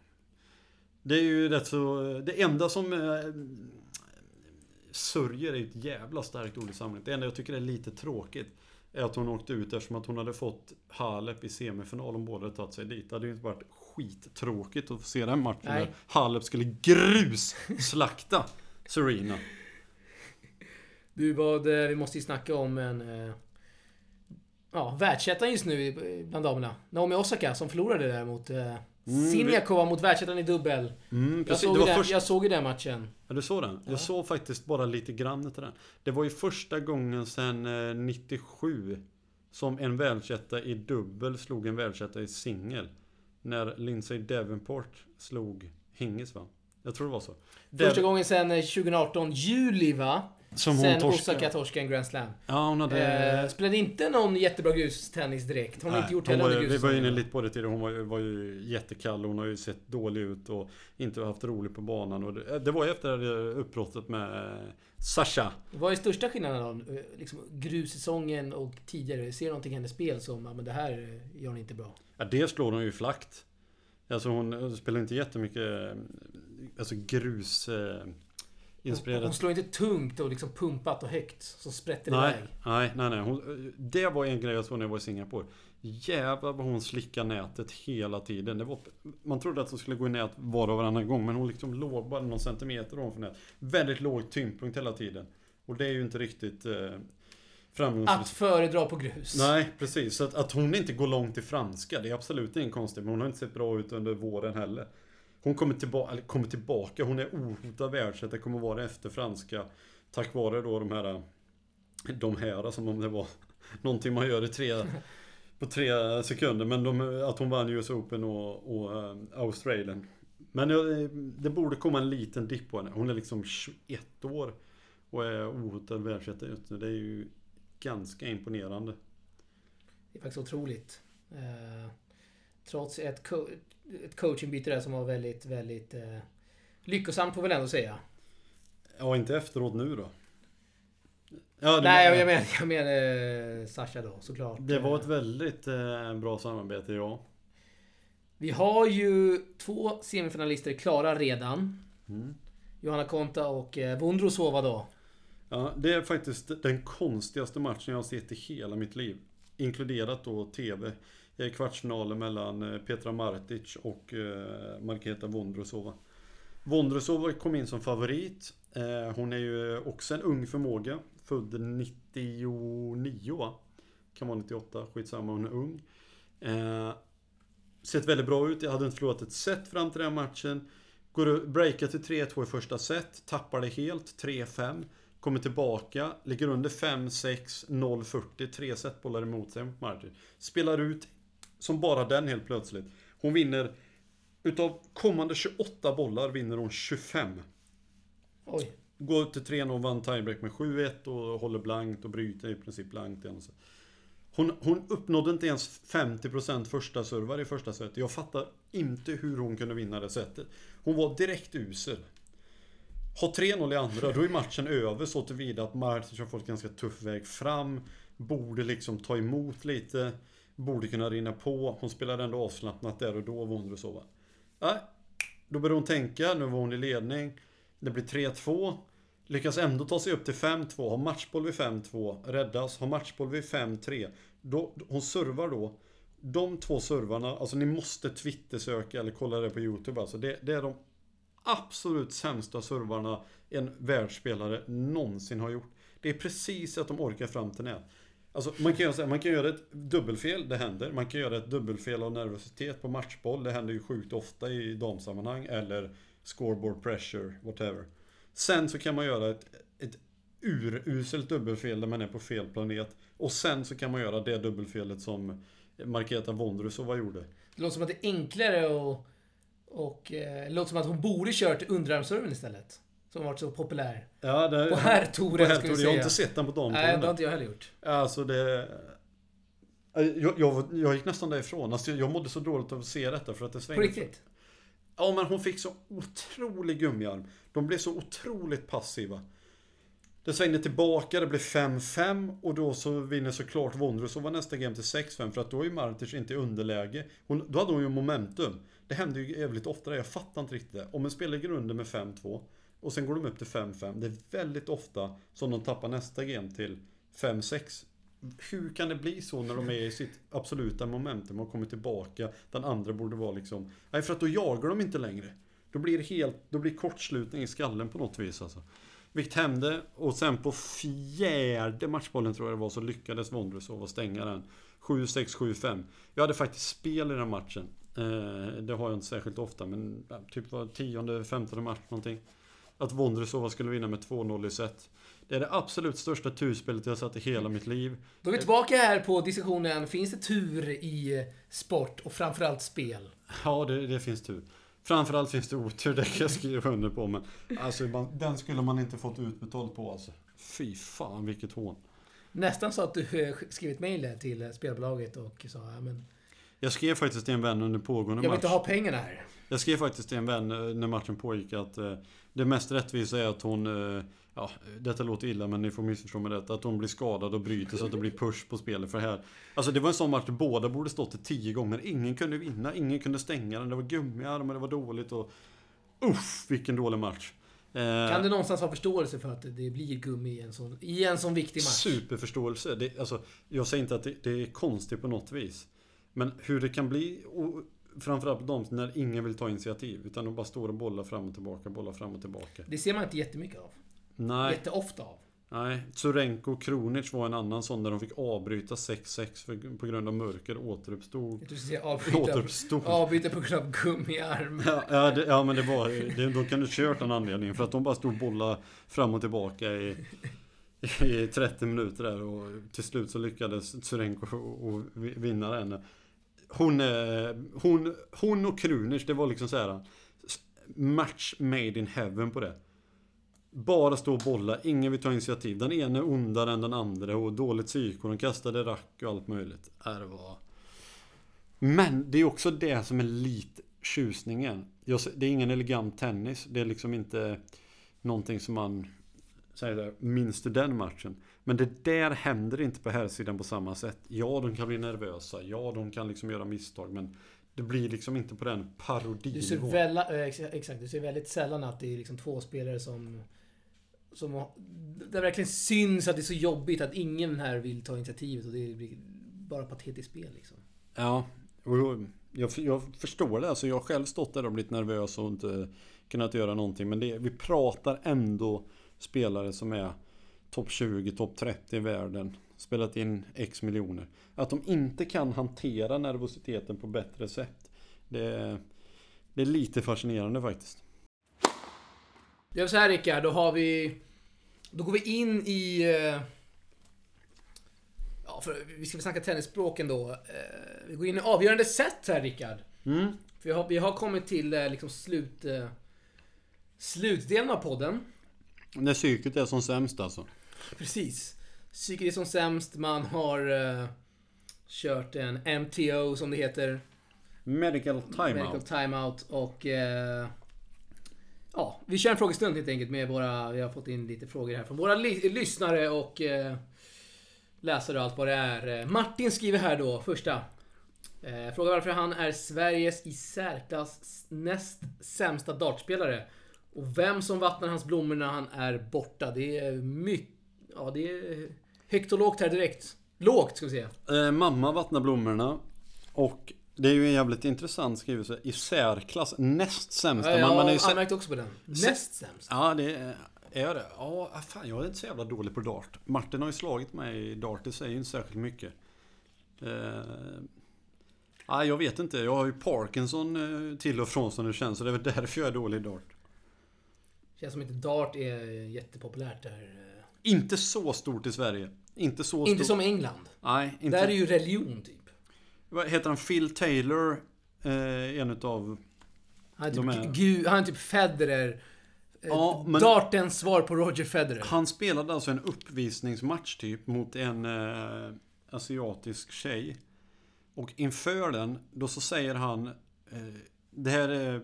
[SPEAKER 2] Det är ju rätt så... Det enda som eh, sörjer är ett jävla starkt ord i sammanhanget. Det enda jag tycker är lite tråkigt är att hon åkte ut eftersom att hon hade fått Halep i semifinal om båda hade tagit sig dit. Det hade ju inte varit skittråkigt att få se den matchen
[SPEAKER 1] Nej.
[SPEAKER 2] där Halep skulle grusslakta Serena.
[SPEAKER 1] Du, vad, eh, vi måste ju snacka om en... eh, Ja, världsettan just nu bland damerna. Naomi Osaka som förlorade där mot... Uh, Siniakova mot världsettan i dubbel.
[SPEAKER 2] Mm,
[SPEAKER 1] Jag såg,
[SPEAKER 2] Det
[SPEAKER 1] den,
[SPEAKER 2] först...
[SPEAKER 1] jag såg ju den matchen.
[SPEAKER 2] Ja, du såg den? Jag såg faktiskt bara lite grann till den. Det var ju första gången sedan eh, 97 som en världsetta i dubbel slog en världsetta i singel. När Lindsay Davenport slog Hingis va? Jag tror det var så.
[SPEAKER 1] Första gången sen eh, 2018, juli va?
[SPEAKER 2] Som hon
[SPEAKER 1] sen
[SPEAKER 2] torskade.
[SPEAKER 1] Osaka torskade en Grand Slam.
[SPEAKER 2] Ja, hon hade...
[SPEAKER 1] Eh, spelade inte någon jättebra grustennis direkt. Hon har inte gjort heller
[SPEAKER 2] ju- Vi var inne lite på det tidigare. Hon var, ju- var ju jättekall. Hon har ju sett dålig ut och inte haft roligt på banan. Och det, det var ju efter det uppbrottet med eh, Sasha.
[SPEAKER 1] Vad är största skillnaden då? Eh, Liksom grussäsongen och tidigare? Ser du någonting i hennes spel som, ja men det här eh, gör hon inte bra?
[SPEAKER 2] Ja, det slår hon ju flakt. Alltså hon spelar inte jättemycket eh, alltså grus eh,
[SPEAKER 1] Hon,
[SPEAKER 2] inspirerat.
[SPEAKER 1] hon slår inte tungt och liksom pumpat och högt. Så sprätter det
[SPEAKER 2] Nej,
[SPEAKER 1] iväg.
[SPEAKER 2] nej, nej, nej. Hon, det var en grej jag såg när jag var i Singapore. Jävlar vad hon slickade nätet hela tiden. Det var, man trodde att hon skulle gå i nät var och varannan gång. Men hon liksom låg bara någon centimeter ovanför nät. Väldigt låg tyngdpunkt hela tiden. Och det är ju inte riktigt eh, framgångsrikt.
[SPEAKER 1] Att föredra på grus.
[SPEAKER 2] Nej, precis. Så att, att hon inte går långt i franska, det är absolut ingen konstigt. Men hon har inte sett bra ut under våren heller. Hon kommer, tillba eller kommer tillbaka, hon är ohotad världsetta, kommer vara efter franska. Tack vare då de här, de här som om det var någonting man gör i tre, på tre sekunder. Men de, att hon vann US Open och, och eh, Australien. Men det, det borde komma en liten dipp på henne. Hon är liksom 21 år och är ohotad världsetta just nu. Det är ju ganska imponerande.
[SPEAKER 1] Det är faktiskt otroligt. Eh, trots ett, ett coachingbyte där som var väldigt, väldigt eh, lyckosamt får väl ändå säga.
[SPEAKER 2] Ja, inte efteråt nu då. Ja,
[SPEAKER 1] Nej, jag menar, jag menar eh, Sasha då såklart.
[SPEAKER 2] det var ett väldigt eh, bra samarbete, ja.
[SPEAKER 1] Vi har ju två semifinalister klara redan.
[SPEAKER 2] Mm.
[SPEAKER 1] Johanna Konta och eh, Vondrosova då.
[SPEAKER 2] Ja, det är faktiskt den konstigaste matchen jag har sett i hela mitt liv. Inkluderat då TV. Kvartsfinalen mellan eh, Petra Martic och eh, Marketa Vondrosova. Vondrosova kom in som favorit. Eh, hon är ju också en ung förmåga. Född 99 va? Kan vara 98, skitsamma, hon är ung. Sett väldigt bra ut. Jag hade inte förlorat ett set fram till den matchen. Går och breakar till 3-2 i första set. Tappar det helt. 3-5. Kommer tillbaka. Ligger under 5-6. 0-40. Tre setbollar emot sig mot Martin. Spelar ut som bara den helt plötsligt. Hon vinner. Utav kommande 28 bollar vinner hon 25.
[SPEAKER 1] Oj.
[SPEAKER 2] Går ut till 3-0 och vann tiebreak med 7-1 och håller blankt och bryter i princip blankt igen. Hon, hon uppnådde inte ens 50% första servar i första set. Jag fattar inte hur hon kunde vinna det setet. Hon var direkt usel. Har 3-0 i andra, då är matchen över så tillvida att Martic har fått ganska tuff väg fram. Borde liksom ta emot lite borde kunna rinna på. Hon spelade ändå avslappnat där och då, var hon sova. Nej, då började hon tänka, nu var hon i ledning. Det blir 3-2. Lyckas ändå ta sig upp till 5-2, har matchboll vid 5-2, räddas, har matchboll vid 5-3. Hon servar då. De två servarna, alltså ni måste twittersöka eller kolla det på YouTube alltså. Det, det är de absolut sämsta servarna en världsspelare någonsin har gjort. Det är precis att de orkar fram till nät. Alltså man kan, göra här, man kan göra ett dubbelfel, det händer. Man kan göra ett dubbelfel av nervositet på matchboll. Det händer ju sjukt ofta i damsammanhang. Eller scoreboard pressure, whatever. Sen så kan man göra ett, ett uruselt dubbelfel där man är på fel planet. Och sen så kan man göra det dubbelfelet som Marketa Vondrusova gjorde.
[SPEAKER 1] Det låter som att det är enklare och... Och eh, det låter som att hon borde kört underarmsserven istället. Som varit så populär.
[SPEAKER 2] Ja, det,
[SPEAKER 1] På herrtouren
[SPEAKER 2] på
[SPEAKER 1] ska vi
[SPEAKER 2] herrtouren. Jag har
[SPEAKER 1] säga.
[SPEAKER 2] inte sett den på
[SPEAKER 1] Nej,
[SPEAKER 2] damtouren.
[SPEAKER 1] det har inte jag heller gjort.
[SPEAKER 2] Alltså det... Jag, jag, jag gick nästan därifrån. Alltså jag mådde så dåligt av att se detta för att det
[SPEAKER 1] På
[SPEAKER 2] svängde.
[SPEAKER 1] riktigt.
[SPEAKER 2] Ja men hon fick så otrolig gummiarm. De blev så otroligt passiva. Det svängde tillbaka, det blev 5-5 och då så vinner såklart Vondrosova nästa game till 6-5 för att då är ju Martic inte i underläge. Hon, då hade hon ju momentum. Det händer ju jävligt ofta, jag fattar inte riktigt det. Om en spelare ligger under med 5-2 och sen går de upp till 5-5. Det är väldigt ofta som de tappar nästa game till 5-6. Hur kan det bli så när de är i sitt absoluta momentum och kommer tillbaka? Den andra borde vara liksom... Nej, för att då jagar de inte längre. Då blir det helt... Då blir kortslutning i skallen på något vis alltså. Vilket hände och sen på fjärde matchbollen tror jag det var så lyckades Vondrusova stänga den. 7-6, 7-5. Jag hade faktiskt spel i den matchen. Eh, det har jag inte särskilt ofta men typ var tionde, femtonde match någonting. Att Vondrusova skulle vinna med 2-0 i set. Det är det absolut största turspelet jag sett i hela mitt liv.
[SPEAKER 1] Då är vi tillbaka här på diskussionen. Finns det tur i sport och framförallt spel?
[SPEAKER 2] Ja, det, det finns tur. Framförallt finns det otur, det kan jag skriva under på. Men alltså, man, den skulle man inte fått utbetalt på alltså. Fy fan vilket hån.
[SPEAKER 1] Nästan så att du eh, skrivit mejl där till spelbolaget och sa ja, men
[SPEAKER 2] Jag skrev faktiskt till en vän under pågående
[SPEAKER 1] jag vill
[SPEAKER 2] match.
[SPEAKER 1] inte ha pengarna här.
[SPEAKER 2] Jag skrev faktiskt till en vän eh, när matchen pågick att eh, det mest rättvisa är att hon, eh, ja, detta låter illa men ni får missförstå mig rätt, att hon blir skadad och bryter så att det blir push på spelet för här. Alltså det var en sån match där båda borde stått det tio gånger. Ingen kunde vinna, ingen kunde stänga den. Det var gummiarmar, det var dåligt och... Uff, vilken dålig match.
[SPEAKER 1] Kan du någonstans ha förståelse för att det blir gummi i en sån, i en sån viktig match?
[SPEAKER 2] Superförståelse. Det, alltså, jag säger inte att det, det är konstigt på något vis. Men hur det kan bli, och framförallt dem när ingen vill ta initiativ. Utan de bara står och bollar fram och tillbaka, bollar fram och tillbaka.
[SPEAKER 1] Det ser man inte jättemycket av.
[SPEAKER 2] Nej,
[SPEAKER 1] Jätteofta av.
[SPEAKER 2] nej. Tsurenko och Kronic var en annan sån där de fick avbryta 6-6 för- på grund av mörker. Återuppstod.
[SPEAKER 1] Jag tror du avbryta,
[SPEAKER 2] Återuppstod.
[SPEAKER 1] avbryta på grund av gummiarm.
[SPEAKER 2] Ja, ja, det, ja men det var det, Då kan du kört den anledningen. För att de bara stod och bollade fram och tillbaka i, i 30 minuter där. Och till slut så lyckades Tsurenko och- och vi- vinna den. Hon, eh, hon, hon och Kruners, det var liksom så här Match made in heaven på det. Bara stå och bolla, ingen vill ta initiativ. Den ena är ondare än den andra och dåligt psyko. De kastade rack och allt möjligt. Äh, det var... Men det är också det som är lite tjusningen. Det är ingen elegant tennis. Det är liksom inte någonting som man säger där, minns du den matchen. Men det där händer inte på här sidan på samma sätt. Ja, de kan bli nervösa. Ja, de kan liksom göra misstag. Men det blir liksom inte på den
[SPEAKER 1] Du ser,
[SPEAKER 2] parodinivån.
[SPEAKER 1] väl, eh, ex- exakt, du ser väldigt sällan att det är liksom två spelare som... som det verkligen syns att det är så jobbigt att ingen här vill ta initiativet och det blir bara patetiskt spel liksom.
[SPEAKER 2] Ja, jag, jag förstår det. Alltså jag har själv stått där och blivit nervös och inte kunnat göra någonting. Men det, vi pratar ändå spelare som är topp 20, topp 30 i världen. Spelat in X miljoner. Att de inte kan hantera nervositeten på bättre sätt. Det, det är lite fascinerande faktiskt.
[SPEAKER 1] Gör så här Rickard, då har vi... Då går vi in i... eh, Ja, för vi ska väl snacka tennisspråken då. Eh, Vi går in i avgörande set här Rickard.
[SPEAKER 2] Mm.
[SPEAKER 1] För vi har, vi har kommit till eh, liksom slut... Slutdelen av podden.
[SPEAKER 2] När psyket är som sämst alltså.
[SPEAKER 1] Precis. Psyket är som sämst, man har eh, kört en MTO som det heter.
[SPEAKER 2] Medical timeout.
[SPEAKER 1] Medical timeout och... Eh, ja, vi kör en frågestund helt enkelt med våra... Vi har fått in lite frågor här från våra lyssnare och... Eh, läsare och allt vad det är. Martin skriver här då, första. Eh, frågar varför han är Sveriges i särklass näst sämsta dartspelare. Och vem som vattnar hans blommor när han är borta. Det är mycket... Ja, det är högt och lågt här direkt. Lågt ska vi säga.
[SPEAKER 2] Eh, mamma vattnar blommorna. Och det är ju en jävligt intressant skrivelse. I särklass näst sämsta.
[SPEAKER 1] Ja, jag
[SPEAKER 2] man, man är ju
[SPEAKER 1] har
[SPEAKER 2] sä-
[SPEAKER 1] anmärkt också på den. Näst sämst.
[SPEAKER 2] Ja, det är, är det. Ja, fan jag är inte så jävla dålig på dart. Martin har ju slagit mig i dart, det säger ju inte särskilt mycket. Eh, ja, jag vet inte. Jag har ju Parkinson eh, till och från som det känns. Så det är väl därför jag är dålig i dart.
[SPEAKER 1] Känns som inte dart är jättepopulärt där.
[SPEAKER 2] Inte så stort i Sverige. Inte så
[SPEAKER 1] Inte
[SPEAKER 2] stort.
[SPEAKER 1] som England.
[SPEAKER 2] Nej, inte.
[SPEAKER 1] Där är ju religion typ.
[SPEAKER 2] Vad heter han? Phil Taylor. Eh, en utav...
[SPEAKER 1] Han är typ, Gud, han är typ Federer. Eh,
[SPEAKER 2] Ja, men-
[SPEAKER 1] Dartens svar på Roger Federer.
[SPEAKER 2] Han spelade alltså en uppvisningsmatch typ mot en eh, asiatisk tjej. Och inför den, då så säger han eh, Det här är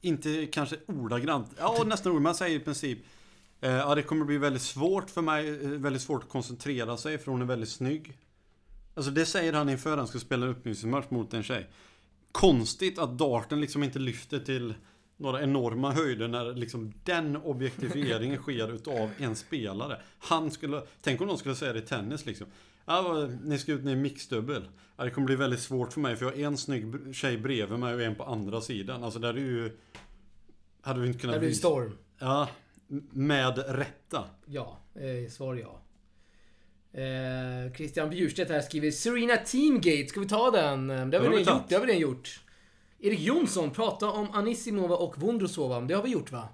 [SPEAKER 2] inte kanske ordagrant, ja nästan ordagrant, men han säger i princip eh, Ja det kommer bli väldigt svårt för mig, eh, väldigt svårt att koncentrera sig för hon är väldigt snygg. Alltså det säger han inför han ska spela en uppvisningsmatch mot en tjej. Konstigt att darten liksom inte lyfter till några enorma höjder när liksom den objektifieringen sker utav en spelare. Han skulle, tänk om någon skulle säga det i tennis liksom. Ja, ni ska ut i mixdubbel. Ja, det kommer bli väldigt svårt för mig för jag har en snygg tjej bredvid mig och en på andra sidan. Alltså där är ju... Hade vi inte kunnat
[SPEAKER 1] blir det
[SPEAKER 2] visa-
[SPEAKER 1] storm.
[SPEAKER 2] Ja, med rätta.
[SPEAKER 1] Ja, eh, svar ja. Eh, Christian Bjurstedt här skriver Serena Teamgate, ska vi ta den? Det har vi redan gjort. Det har vi redan gjort. Erik Jonsson, prata om Anissimova och Vondrosova. Det har vi gjort va?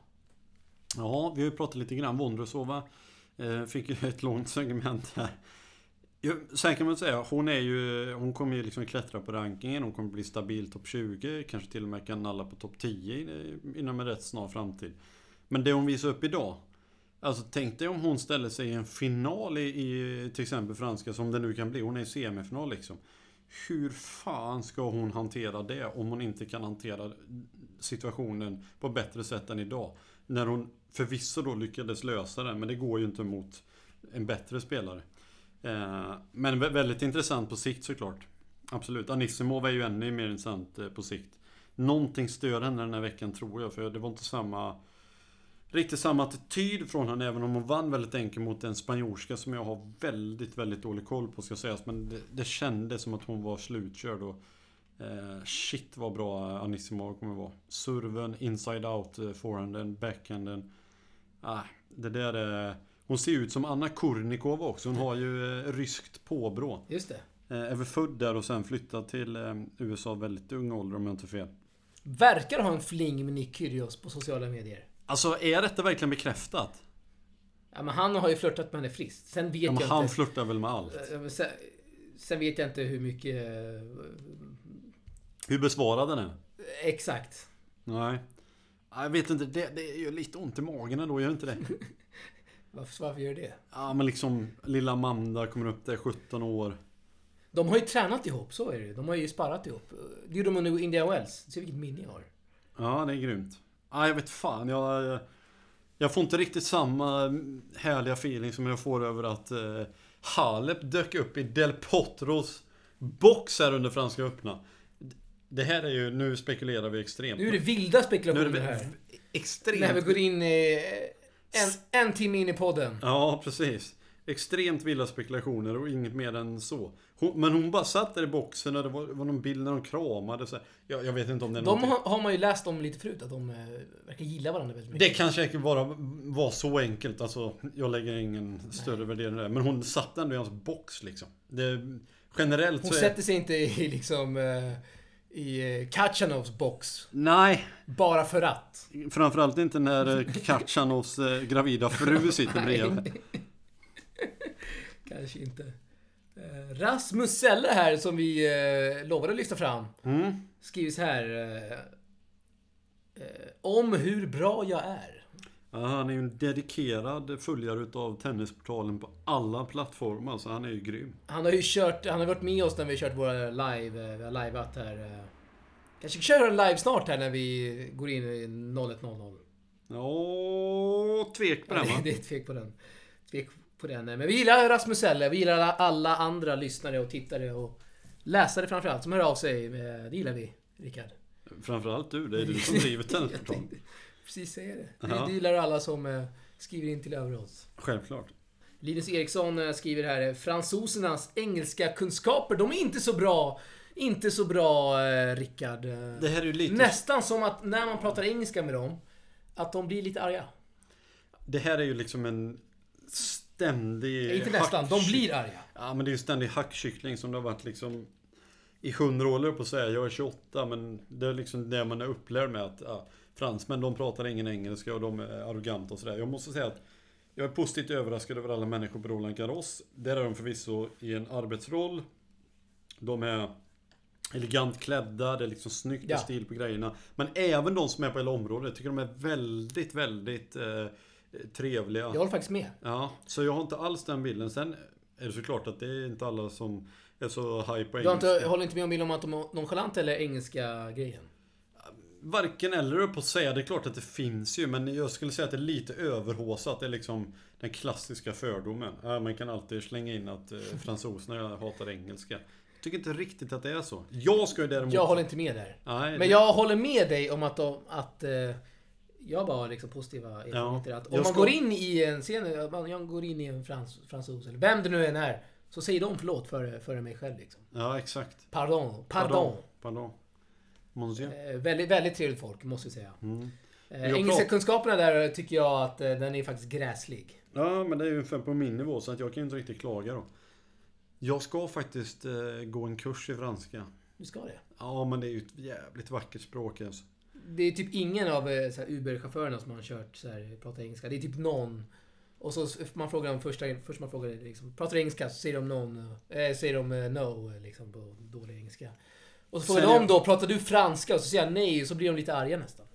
[SPEAKER 2] Ja, vi har ju pratat lite grann. Vondrosova eh, fick ju ett långt segment här. Sen kan man säga, hon är ju, hon kommer ju liksom klättra på rankingen. Hon kommer bli stabil topp 20. Kanske till och med kan nalla på topp 10 i- inom en rätt snar framtid. Men det hon visar upp idag. Alltså tänk dig om hon ställer sig i en final i, i till exempel franska som det nu kan bli. Hon är i semifinal liksom. Hur fan ska hon hantera det om hon inte kan hantera situationen på bättre sätt än idag? När hon förvisso då lyckades lösa det, men det går ju inte mot en bättre spelare. Eh, men väldigt intressant på sikt såklart. Absolut. Anissimov är ju ännu mer intressant eh, på sikt. Någonting stör henne den här veckan tror jag, för det var inte samma Riktigt samma attityd från henne även om hon vann väldigt enkelt mot en spanjorska som jag har väldigt, väldigt dålig koll på ska sägas. Men det, det kändes som att hon var slutkörd och eh, Shit vad bra Anissimov kommer vara. Serven, inside out, eh, forehanden, backhanden. Ah, det där är... Hon ser ut som Anna Kurnikova också. Hon har ju eh, ryskt påbrå.
[SPEAKER 1] Just det.
[SPEAKER 2] Eh, är väl född där och sen flyttad till eh, USA väldigt ung ålder om jag inte har fel.
[SPEAKER 1] Verkar ha en fling med Nick Kyrgios på sociala medier.
[SPEAKER 2] Alltså är detta verkligen bekräftat?
[SPEAKER 1] Ja, men han har ju flörtat med henne friskt. Sen vet
[SPEAKER 2] Ja, men
[SPEAKER 1] jag
[SPEAKER 2] han
[SPEAKER 1] inte...
[SPEAKER 2] flörtar väl med allt?
[SPEAKER 1] Sen, sen vet jag inte hur mycket... eh,
[SPEAKER 2] Hur besvarade den?
[SPEAKER 1] Exakt.
[SPEAKER 2] Nej. Jag vet inte, det, det är ju lite ont i magen ändå, gör inte det?
[SPEAKER 1] Varför, varför gör det?
[SPEAKER 2] Ja men liksom, lilla Amanda kommer upp där 17 år.
[SPEAKER 1] De har ju tränat ihop, så är det. De har ju sparrat ihop. Det gjorde de under Indian Wells. Se vilket minne jag har.
[SPEAKER 2] Ja, det är grymt. Ja, jag vet fan, jag... Jag får inte riktigt samma härliga feeling som jag får över att eh, Halep dök upp i Del Potros box här under Franska öppna. Det här är ju, nu spekulerar vi extremt.
[SPEAKER 1] Nu är det vilda spekulationer
[SPEAKER 2] det
[SPEAKER 1] här.
[SPEAKER 2] extremt.
[SPEAKER 1] När vi går in eh, en, en timme in i podden.
[SPEAKER 2] Ja, precis. Extremt vilda spekulationer och inget mer än så. Hon, men hon bara satt där i boxen och det var, var någon bild när de kramade. Så jag, jag vet inte om det är
[SPEAKER 1] De
[SPEAKER 2] någonting.
[SPEAKER 1] har, har man ju läst om lite förut, att de eh, verkar gilla varandra väldigt
[SPEAKER 2] Det
[SPEAKER 1] mycket.
[SPEAKER 2] kan säkert bara vara så enkelt. Alltså, jag lägger ingen större värdering det. Men hon satt ändå i hans box liksom. Det, generellt
[SPEAKER 1] Hon
[SPEAKER 2] så är...
[SPEAKER 1] sätter sig inte i liksom... Eh, I eh, Kachanovs box.
[SPEAKER 2] Nej,
[SPEAKER 1] Bara för att.
[SPEAKER 2] framförallt inte när Katjanovs eh, gravida fru sitter bredvid.
[SPEAKER 1] Kanske inte. Eh, Rasmus Selle här, som vi eh, lovade att lyfta fram.
[SPEAKER 2] Mm.
[SPEAKER 1] Skriver så här. Eh, om hur bra jag är.
[SPEAKER 2] Ja, han är ju en dedikerad följare utav Tennisportalen på alla plattformar. Så han är ju grym.
[SPEAKER 1] Han har ju kört, han har varit med oss när vi har kört våra live, vi har liveat här. Kanske kör en live snart här när vi går in i 01.00.
[SPEAKER 2] Ja, tvek på den va?
[SPEAKER 1] det är tvek på den. Tvek på den. Men vi gillar Rasmus Eller, vi gillar alla, andra lyssnare och tittare och läsare framförallt som hör av sig. Eh, Det gillar vi, Rickard.
[SPEAKER 2] Framförallt du, det är du som driver
[SPEAKER 1] Jag
[SPEAKER 2] Tennisportal.
[SPEAKER 1] tänkte precis säga det.
[SPEAKER 2] Ja.
[SPEAKER 1] Vi gillar alla som eh, skriver in till Överås.
[SPEAKER 2] Självklart.
[SPEAKER 1] Linus Eriksson eh, skriver här, fransosernas engelska kunskaper, de är inte så bra. Inte så bra, Rickard.
[SPEAKER 2] Det här är ju lite...
[SPEAKER 1] Nästan som att när man pratar engelska med dem, att de blir lite arga.
[SPEAKER 2] Det här är ju liksom en ständig...
[SPEAKER 1] Inte nästan, de blir arga.
[SPEAKER 2] Ja men det är ju ständig hackkyckling som det har varit liksom i hundra år höll jag på att säga. Jag är 28 men det är liksom det man är upplärd med att ja, fransmän de pratar ingen engelska och de är arroganta och sådär. Jag måste säga att jag är positivt överraskad över alla människor på Roland Garros. Där är de förvisso i en arbetsroll. De är elegant klädda, det är liksom snyggt
[SPEAKER 1] Ja.
[SPEAKER 2] stil på grejerna. Men även de som är på hela området, jag tycker de är väldigt, väldigt eh, trevliga.
[SPEAKER 1] Jag håller faktiskt med.
[SPEAKER 2] Ja, så jag har inte alls den bilden. Sen är det såklart att det är inte alla som är så high på engelska.
[SPEAKER 1] inte, håller inte med om bilden om att de är nonchalanta eller engelska grejen?
[SPEAKER 2] Varken eller på att säga. Det är klart att det finns ju, men jag skulle säga att det är lite överhåsat. Det är liksom den klassiska fördomen. Man kan alltid slänga in att eh, fransoserna hatar engelska. Jag tycker inte riktigt att det är så. Jag ska ju däremot...
[SPEAKER 1] Jag håller inte med där.
[SPEAKER 2] Nej,
[SPEAKER 1] Men
[SPEAKER 2] det-
[SPEAKER 1] jag håller med dig om att, de, att eh, jag bara har liksom positiva erfarenheter. Att om man går in i en scen, man- jag går in i en frans, fransos, eller vem det nu än är, så säger de förlåt före, före mig själv. Liksom.
[SPEAKER 2] Ja, exakt.
[SPEAKER 1] Pardon, pardon.
[SPEAKER 2] Pardon. Monsieur.
[SPEAKER 1] Eh, väldigt, väldigt trevligt folk, måste jag säga.
[SPEAKER 2] Mm.
[SPEAKER 1] Eh, engelska
[SPEAKER 2] prat-
[SPEAKER 1] kunskaperna där tycker jag att eh, den är faktiskt gräslig.
[SPEAKER 2] Ja, men det är ju ungefär på min nivå så att jag kan ju inte riktigt klaga då. Jag ska faktiskt eh, gå en kurs i franska.
[SPEAKER 1] Du ska det.
[SPEAKER 2] Ja, men det är ju ett jävligt vackert språk alltså.
[SPEAKER 1] Det är typ ingen av eh, Uber-chaufförerna som har kört så här, pratar engelska. Det är typ någon. Och så man frågar dem första, först man frågar liksom, pratar du engelska? Så säger de någon, eh, säger de eh, no eh, liksom på dålig engelska. Och så frågar
[SPEAKER 2] Sen
[SPEAKER 1] de då, pratar du franska? Och så säger jag nej, och så blir de lite arga nästan.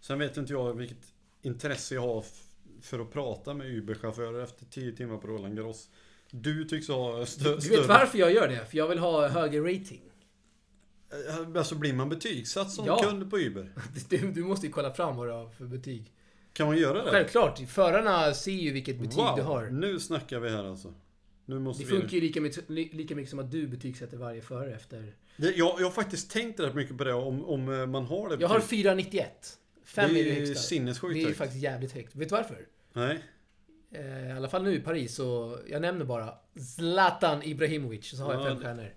[SPEAKER 2] Sen vet inte jag vilket intresse jag har för att prata med Uber-chaufförer efter 10 timmar på Roland Garros. Du tycks ha stö-
[SPEAKER 1] Du vet varför jag gör det? För jag vill ha högre rating.
[SPEAKER 2] Eh, Alltså blir man betygsatt som
[SPEAKER 1] Ja.
[SPEAKER 2] kund på Uber?
[SPEAKER 1] Du, du måste ju kolla fram vad du har för betyg.
[SPEAKER 2] Kan man göra det?
[SPEAKER 1] Självklart, förarna ser ju vilket betyg
[SPEAKER 2] wow,
[SPEAKER 1] du har.
[SPEAKER 2] nu snackar vi här alltså. Nu måste
[SPEAKER 1] Det
[SPEAKER 2] vi...
[SPEAKER 1] funkar ju lika mycket, li- lika mycket som att du betygsätter varje förare efter...
[SPEAKER 2] Det, jag, jag har faktiskt tänkt rätt mycket på det om, om eh, man har det.
[SPEAKER 1] Jag har
[SPEAKER 2] betyg.
[SPEAKER 1] 491. 5
[SPEAKER 2] Det
[SPEAKER 1] är det högsta.
[SPEAKER 2] sinnessjukt
[SPEAKER 1] Det är
[SPEAKER 2] högt.
[SPEAKER 1] faktiskt jävligt högt. Vet du varför?
[SPEAKER 2] Nej.
[SPEAKER 1] Eh, I alla fall nu i Paris så, jag nämner bara Zlatan Ibrahimovic, så har jag
[SPEAKER 2] Ja,
[SPEAKER 1] fem
[SPEAKER 2] det-
[SPEAKER 1] stjärnor.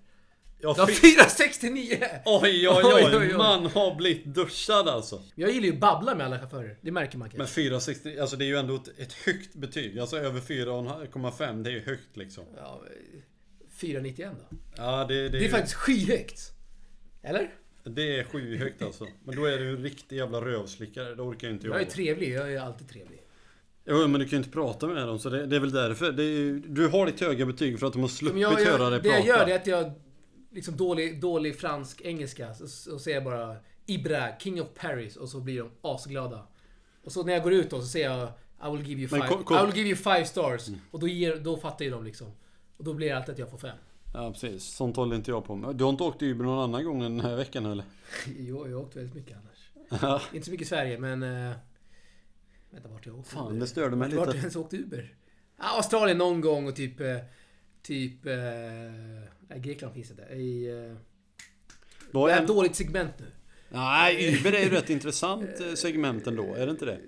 [SPEAKER 2] Jag
[SPEAKER 1] Jag har
[SPEAKER 2] fick...
[SPEAKER 1] 469!
[SPEAKER 2] Oj, oj,
[SPEAKER 1] Oj,
[SPEAKER 2] oj,
[SPEAKER 1] oj.
[SPEAKER 2] Man har blivit duschad alltså.
[SPEAKER 1] Jag gillar ju att babbla med alla chaufförer. Det märker man
[SPEAKER 2] Men
[SPEAKER 1] kanske.
[SPEAKER 2] 460, alltså det är ju ändå ett, ett högt betyg. Alltså över 4,5, det är ju högt liksom.
[SPEAKER 1] Ja, eh, 491 då.
[SPEAKER 2] Ja, det, det,
[SPEAKER 1] Det är faktiskt skyhögt. Eller?
[SPEAKER 2] det är sjuhögt alltså. Men då är du en riktig jävla rövslickare. Det orkar ju inte jag.
[SPEAKER 1] Jag är trevlig, jag är alltid trevlig.
[SPEAKER 2] Jo, men du kan ju inte prata med dem, så det, det är väl därför. Det är, ju- du har ditt höga betyg för att de har sluppit
[SPEAKER 1] Men jag,
[SPEAKER 2] höra
[SPEAKER 1] jag,
[SPEAKER 2] dig
[SPEAKER 1] det
[SPEAKER 2] prata.
[SPEAKER 1] jag gör det är att jag, liksom dålig, dålig fransk engelska, så, så säger jag bara Ibra, King of Paris, och så blir de asglada. Och så när jag går ut då så säger jag I will give you five, I will give you five stars. Och då, ger, då fattar ju de liksom. Och då blir det alltid att jag får fem.
[SPEAKER 2] Ja, precis. Sånt håller inte jag på med. Du har inte åkt Uber någon annan gång den här veckan eller?
[SPEAKER 1] Jo, jag har åkt väldigt mycket annars. Inte så mycket i Sverige, men... Uh, vänta, vart har jag åkt
[SPEAKER 2] Fan,
[SPEAKER 1] Uber?
[SPEAKER 2] det störde mig
[SPEAKER 1] Vart har jag
[SPEAKER 2] lite.
[SPEAKER 1] ens åkt Uber? Ah, Australien någon gång och typ... eh, typ... eh, nej, Grekland finns det där. I... Uh,
[SPEAKER 2] Vad
[SPEAKER 1] det är ett dåligt segment nu.
[SPEAKER 2] Nej, Uber är ju rätt intressant eh, segment ändå. Är det inte det?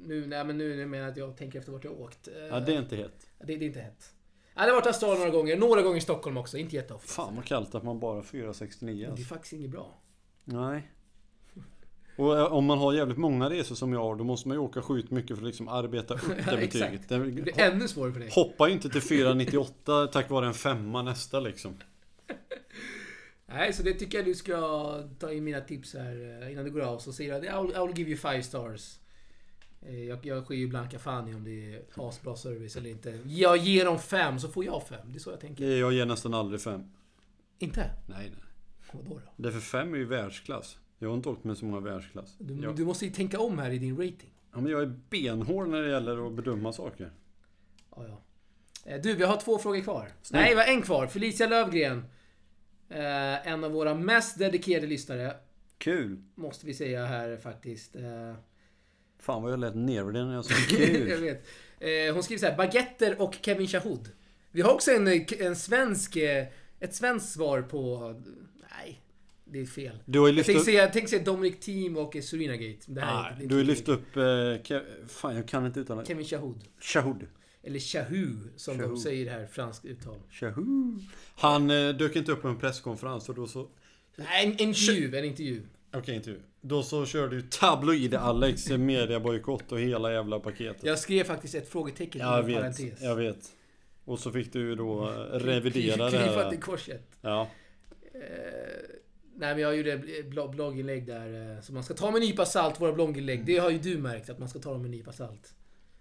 [SPEAKER 1] Nu, nej, men nu, menar jag att jag tänker efter vart jag åkt. Eh,
[SPEAKER 2] Ja, det är inte hett.
[SPEAKER 1] det, det är inte hett. Det har varit Australien några gånger. Några gånger i Stockholm också. Inte jätteofta.
[SPEAKER 2] Fan vad kallt att man bara har 469
[SPEAKER 1] Det är
[SPEAKER 2] alltså.
[SPEAKER 1] faktiskt inget bra.
[SPEAKER 2] Nej. Och eh, om man har jävligt många resor som jag har, då måste man ju åka sjukt mycket för att liksom arbeta upp det betyget.
[SPEAKER 1] Det blir ännu svårare för dig.
[SPEAKER 2] hoppa inte till 498 tack vare en femma nästa liksom.
[SPEAKER 1] Nej, så det tycker jag du ska ta in mina tips här eh, innan du går av. Så säger jag I will, I will give you five stars. Eh, Jag, jag sker ju blanka fan i om det är asbra service eller inte. Jag ger dem fem så får jag fem. Det är så jag tänker.
[SPEAKER 2] Jag ger nästan aldrig fem.
[SPEAKER 1] Inte?
[SPEAKER 2] Nej, nej.
[SPEAKER 1] Vadå då?
[SPEAKER 2] Därför fem är ju världsklass. Jag har inte åkt med så många världsklass.
[SPEAKER 1] Du,
[SPEAKER 2] Jag,
[SPEAKER 1] du måste ju tänka om här i din rating.
[SPEAKER 2] ja, men jag är benhård när det gäller att bedöma saker.
[SPEAKER 1] Ja, ja. Eh, Du, vi har två frågor kvar.
[SPEAKER 2] Snyggt.
[SPEAKER 1] Nej, vi har en kvar. Felicia Lövgren. Eh, en av våra mest dedikerade lyssnare.
[SPEAKER 2] Kul!
[SPEAKER 1] Måste vi säga här faktiskt. Eh,
[SPEAKER 2] Fan vad jag lät nervig när jag sa
[SPEAKER 1] jag
[SPEAKER 2] kul.
[SPEAKER 1] vet. Eh, hon skriver så här, baguetter och Kevin Shahood. Vi har också en, en svensk, eh, ett svenskt svar på... Nej, det är fel.
[SPEAKER 2] Du har ju
[SPEAKER 1] Jag
[SPEAKER 2] lyft
[SPEAKER 1] tänkte
[SPEAKER 2] upp...
[SPEAKER 1] säga, tänkte säga Dominic Thiem och Serena Gate. Det här är
[SPEAKER 2] Nej,
[SPEAKER 1] är
[SPEAKER 2] du har ju lyft upp... Eh, Ke- fan jag kan inte uttala det.
[SPEAKER 1] Kevin Shahood.
[SPEAKER 2] Shahood.
[SPEAKER 1] Eller Shahu, som de
[SPEAKER 2] Shahood.
[SPEAKER 1] säger här, franskt uttal.
[SPEAKER 2] Shahood. Han eh, dök inte upp på en presskonferens och då så...
[SPEAKER 1] Nej, en intervju, en intervju.
[SPEAKER 2] Okej, inte Då så körde ju tabloid Alex mediabojkott och hela jävla paketet.
[SPEAKER 1] Jag skrev faktiskt ett frågetecken
[SPEAKER 2] jag vet,
[SPEAKER 1] parentes.
[SPEAKER 2] jag vet. Och så fick du då eh, revidera det här.
[SPEAKER 1] till korset.
[SPEAKER 2] Ja.
[SPEAKER 1] Eh, nej men jag gjorde blogginlägg där. eh, Så man ska ta med en nypa salt, våra blogginlägg. Det har ju du märkt, att man ska ta dem med en nypa salt.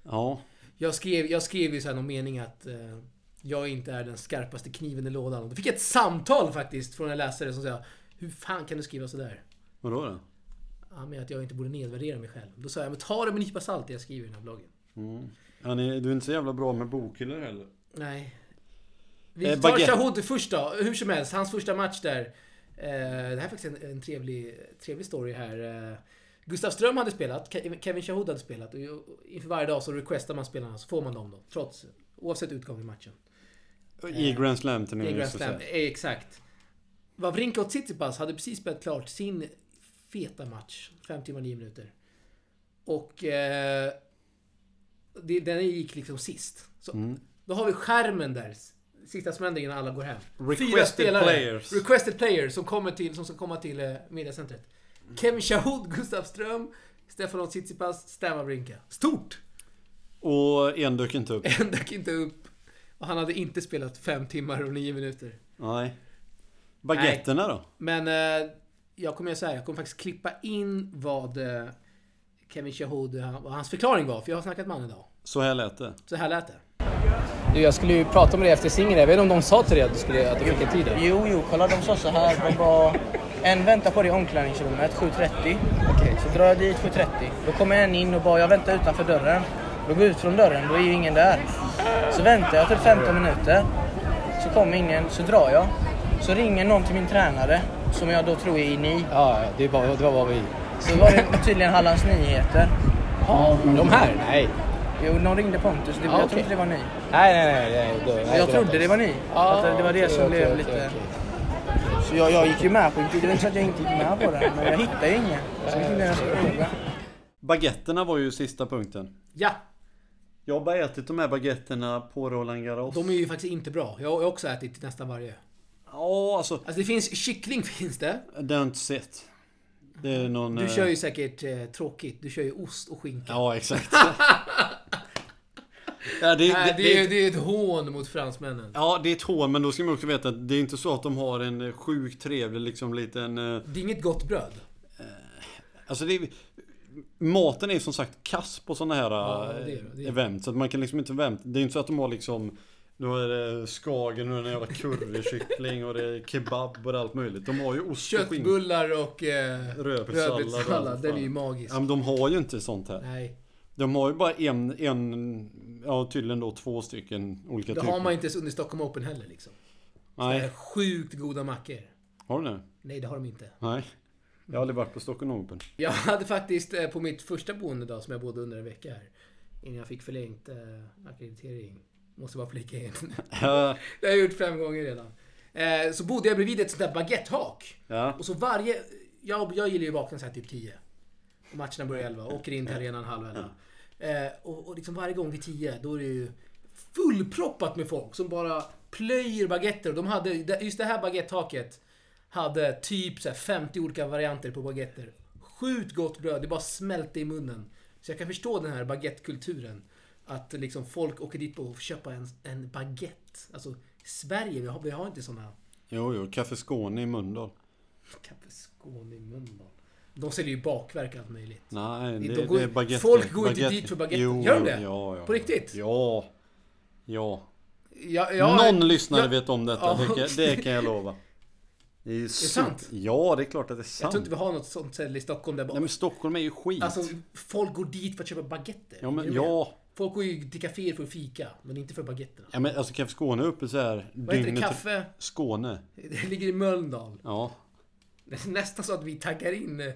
[SPEAKER 2] Ja.
[SPEAKER 1] Jag skrev, jag skrev ju så här någon mening att eh, jag inte är den skarpaste kniven i lådan. Då fick jag ett samtal faktiskt från en läsare som sa Hur fan kan du skriva sådär?
[SPEAKER 2] Vadå då?
[SPEAKER 1] Ja, men att jag inte borde nedvärdera mig själv. Då sa jag, men ta det med en nypa salt det jag skriver i den här bloggen.
[SPEAKER 2] Mm. Han är, du är inte så jävla bra med bokhyllor heller.
[SPEAKER 1] Nej. Vi
[SPEAKER 2] Eh,
[SPEAKER 1] tar. Shahoud först då. Hur som helst, hans första match där. Eh, det här är faktiskt en, en trevlig, trevlig story här. Eh, Gustav Ström hade spelat, Ke- Kevin Shahoud hade spelat och inför varje dag så requestar man spelarna så får man dem då. Trots, oavsett utgång i matchen.
[SPEAKER 2] I Grand Slam
[SPEAKER 1] I
[SPEAKER 2] turneringen.
[SPEAKER 1] Grand
[SPEAKER 2] så att
[SPEAKER 1] Slam, eh, exakt. Wawrinka och Tsitsipas hade precis spelat klart sin feta match. 5 timmar 9 minuter. Och eh, det, den gick liksom sist. Så,
[SPEAKER 2] Mm.
[SPEAKER 1] Då har vi skärmen där. Sista smällen innan alla går hem.
[SPEAKER 2] Requested players.
[SPEAKER 1] Requested players som, kommer till, som ska komma till eh, mediacentret. Kevin Shahoud, Gustav Ström, Stefanos Tsitsipas, Stan Wawrinka. Stort!
[SPEAKER 2] Och en dök inte upp.
[SPEAKER 1] En dök inte upp. Och han hade inte spelat 5 timmar och 9 minuter.
[SPEAKER 2] Nej. Baguetterna då?
[SPEAKER 1] Men eh, jag kommer göra så här, jag kommer faktiskt klippa in vad eh, Kevin Shahoud, eh, vad hans förklaring var. För jag har snackat med honom idag.
[SPEAKER 2] Så här lät det.
[SPEAKER 1] Så här lät det. Du, jag skulle ju prata med dig efter singeln. Jag vet inte om de sa till dig att du, skulle, att du fick en tid?
[SPEAKER 6] Jo, jo, kolla de sa så här. De var... En väntar på dig i omklädningsrummet 7.30.
[SPEAKER 1] Okej.
[SPEAKER 6] Så drar jag dit 7.30. Då kommer en in och bara, jag väntar utanför dörren. Då går jag ut från dörren, då är ju ingen där. Så väntar jag till 15 minuter. Så kommer ingen, så drar jag. Så ringer någon till min tränare, som jag då tror är i NI.
[SPEAKER 1] Ja, ja, det var, det var vad vi...
[SPEAKER 6] Så var det tydligen Hallands Nyheter.
[SPEAKER 1] Ja, de här? Nej.
[SPEAKER 6] Jo, någon ringde Pontus. Det,
[SPEAKER 1] Ja,
[SPEAKER 6] jag
[SPEAKER 1] okej.
[SPEAKER 6] tror inte det var ni.
[SPEAKER 1] Nej, nej, nej. nej, då, nej
[SPEAKER 6] jag trodde det var ni.
[SPEAKER 1] Ja,
[SPEAKER 6] att det var det
[SPEAKER 1] okej,
[SPEAKER 6] som blev
[SPEAKER 1] okej,
[SPEAKER 6] lite... Så jag, jag gick ju med på det. Det var inte så att jag inte gick med på det. Men jag hittade ju ingen. Så jag skulle fråga.
[SPEAKER 2] Baguetterna var ju sista punkten.
[SPEAKER 1] Ja,
[SPEAKER 2] Jag har bara ätit de här baguetterna på Roland Garros.
[SPEAKER 1] de är ju faktiskt inte bra. Jag har också ätit nästan varje.
[SPEAKER 2] Ja, alltså.
[SPEAKER 1] Alltså det finns kyckling finns det.
[SPEAKER 2] Det har jag inte sett. Någon...
[SPEAKER 1] Du
[SPEAKER 2] eh,
[SPEAKER 1] kör ju säkert eh, tråkigt. Du kör ju ost och skinka.
[SPEAKER 2] Ja, exakt. ja, det,
[SPEAKER 1] Nej,
[SPEAKER 2] det,
[SPEAKER 1] är,
[SPEAKER 2] det,
[SPEAKER 1] är ett hån mot fransmännen.
[SPEAKER 2] ja, det är ett hån, men då ska man också veta att det är inte så att de har en eh, sjukt trevlig liksom liten... eh,
[SPEAKER 1] Det är inget gott bröd.
[SPEAKER 2] Alltså det är, Maten är som sagt kass på sådana här
[SPEAKER 1] Ja,
[SPEAKER 2] eh,
[SPEAKER 1] det är det, är det.
[SPEAKER 2] event. Så att man kan liksom inte vänta. Det är inte så att de har liksom... Då är det skagen och en jävla currykyckling och det är kebab och allt möjligt. De har ju ost och skinka.
[SPEAKER 1] Köttbullar och eh,
[SPEAKER 2] Rödbetssallad.
[SPEAKER 1] Den är ju magisk.
[SPEAKER 2] Ja, men de har ju inte sånt här.
[SPEAKER 1] Nej,
[SPEAKER 2] De har ju bara en, en ja tydligen då två stycken olika
[SPEAKER 1] det
[SPEAKER 2] typer.
[SPEAKER 1] har man inte ens under Stockholm Open heller liksom.
[SPEAKER 2] Nej,
[SPEAKER 1] Nej. Sjukt goda mackor.
[SPEAKER 2] har du det?
[SPEAKER 1] Nej, det har de inte.
[SPEAKER 2] Nej. Jag har aldrig varit på Stockholm Open.
[SPEAKER 1] Jag hade faktiskt eh, på mitt första boende då, som jag bodde under en vecka här. Innan jag fick förlängt eh, akkreditering. Måste bara flika in.
[SPEAKER 2] Ja,
[SPEAKER 1] det har jag gjort fem gånger redan. Eh, så bodde jag bredvid ett sånt där baguettehak.
[SPEAKER 2] ja.
[SPEAKER 1] Och så varje... Jag, jag gillar ju att vakna så här typ 10. Och matcherna börjar 11. Åker in till arenan halv 11. Eh, och, och liksom varje gång vid 10 då är det ju fullproppat med folk som bara plöjer baguetter. Och de hade, just det här baguettetaket hade typ så här 50 olika varianter på baguetter. Sjukt gott bröd, det bara smälte i munnen. Så jag kan förstå den här baguettekulturen. Att liksom folk åker dit och köpa en, en baguette. Alltså, Sverige, vi har, vi har inte såna
[SPEAKER 2] Jo, jo. Café Skåne i Mölndal.
[SPEAKER 1] Café Skåne i Mölndal. De säljer ju bakverk allt möjligt.
[SPEAKER 2] Nej,
[SPEAKER 1] De
[SPEAKER 2] det,
[SPEAKER 1] går-
[SPEAKER 2] det är baguette.
[SPEAKER 1] folk går inte
[SPEAKER 2] baguette.
[SPEAKER 1] dit för baguette.
[SPEAKER 2] Jo,
[SPEAKER 1] Gör de det?
[SPEAKER 2] Ja, ja.
[SPEAKER 1] På riktigt?
[SPEAKER 2] Ja. Ja.
[SPEAKER 1] Ja, ja,
[SPEAKER 2] Någon lyssnare
[SPEAKER 1] ja,
[SPEAKER 2] vet om detta. Det, kan, det kan jag lova. Det är,
[SPEAKER 1] sant?
[SPEAKER 2] Ja, det är klart att det är
[SPEAKER 1] Jag
[SPEAKER 2] sant.
[SPEAKER 1] tror inte vi har något sånt ställe i Stockholm där
[SPEAKER 2] Nej
[SPEAKER 1] bara...
[SPEAKER 2] men Stockholm är ju skit.
[SPEAKER 1] Alltså, folk går dit för att köpa baguetter.
[SPEAKER 2] ja
[SPEAKER 1] Är
[SPEAKER 2] men ja.
[SPEAKER 1] Folk går ju till kaféer för att fika, men inte för baguetterna.
[SPEAKER 2] Ja men alltså Café Skåne är uppe så här
[SPEAKER 1] Vad heter det? Kaffe?
[SPEAKER 2] Skåne.
[SPEAKER 1] Det ligger i Mölndal.
[SPEAKER 2] Ja.
[SPEAKER 1] Nästan så att vi taggar in äh,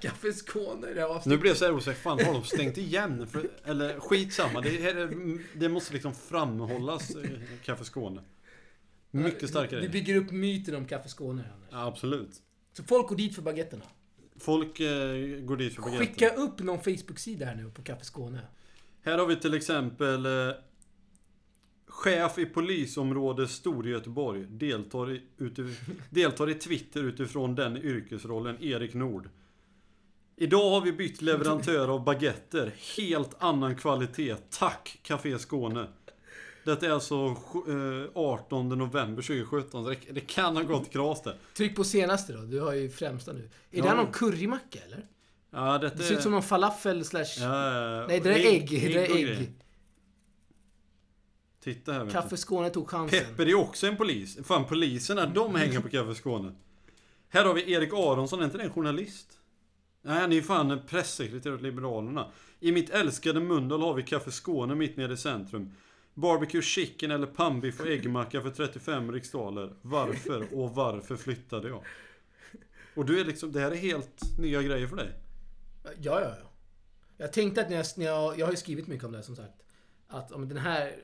[SPEAKER 1] Café Skåne i det här
[SPEAKER 2] Nu
[SPEAKER 1] avsnittet.
[SPEAKER 2] blev jag så här osäker. Fan, har de stängt igen? För, eller skitsamma. Det, här är, det måste liksom framhållas, eh, Café Skåne. Mycket starkare.
[SPEAKER 1] Vi bygger upp myten om Café Skåne. Anders.
[SPEAKER 2] Ja, absolut.
[SPEAKER 1] Så folk går dit för baguetterna.
[SPEAKER 2] Folk eh, går dit för baguetter.
[SPEAKER 1] Skicka upp någon Facebook-sida här nu på Café Skåne.
[SPEAKER 2] Här har vi till exempel eh, Chef i polisområde Storgöteborg deltar i, utif- deltar i Twitter utifrån den yrkesrollen Erik Nord. Idag har vi bytt leverantör av baguetter. Helt annan kvalitet. Tack Café Skåne. Detta är alltså eh, 18 november 2017. så Det, det kan ha gått kras där.
[SPEAKER 1] Tryck på senaste då. Du har ju främsta nu. Är
[SPEAKER 2] Ja.
[SPEAKER 1] det här någon currymacka eller?
[SPEAKER 2] Ja, detta
[SPEAKER 1] Det ser ut som någon falafel slash...
[SPEAKER 2] Ja,
[SPEAKER 1] Nej, det är ägg. Det är ägg.
[SPEAKER 2] Titta här du.
[SPEAKER 1] Skåne tog chansen.
[SPEAKER 2] Pepper är också en polis. Fan, poliserna, de hänger på Café Skåne. Här har vi Erik Aronsson, är inte det en journalist? Nej, han är ju fan pressekreterare åt Liberalerna. I mitt älskade Mölndal har vi Café Skåne mitt nere i centrum. Barbecue chicken eller pannbiff och äggmacka för 35 riksdaler. Varför och varför flyttade jag? Och du är liksom, det här är helt nya grejer för dig.
[SPEAKER 1] Ja, ja, ja. Jag tänkte att när jag, när jag... Jag har ju skrivit mycket om det här, som sagt. Att om den här...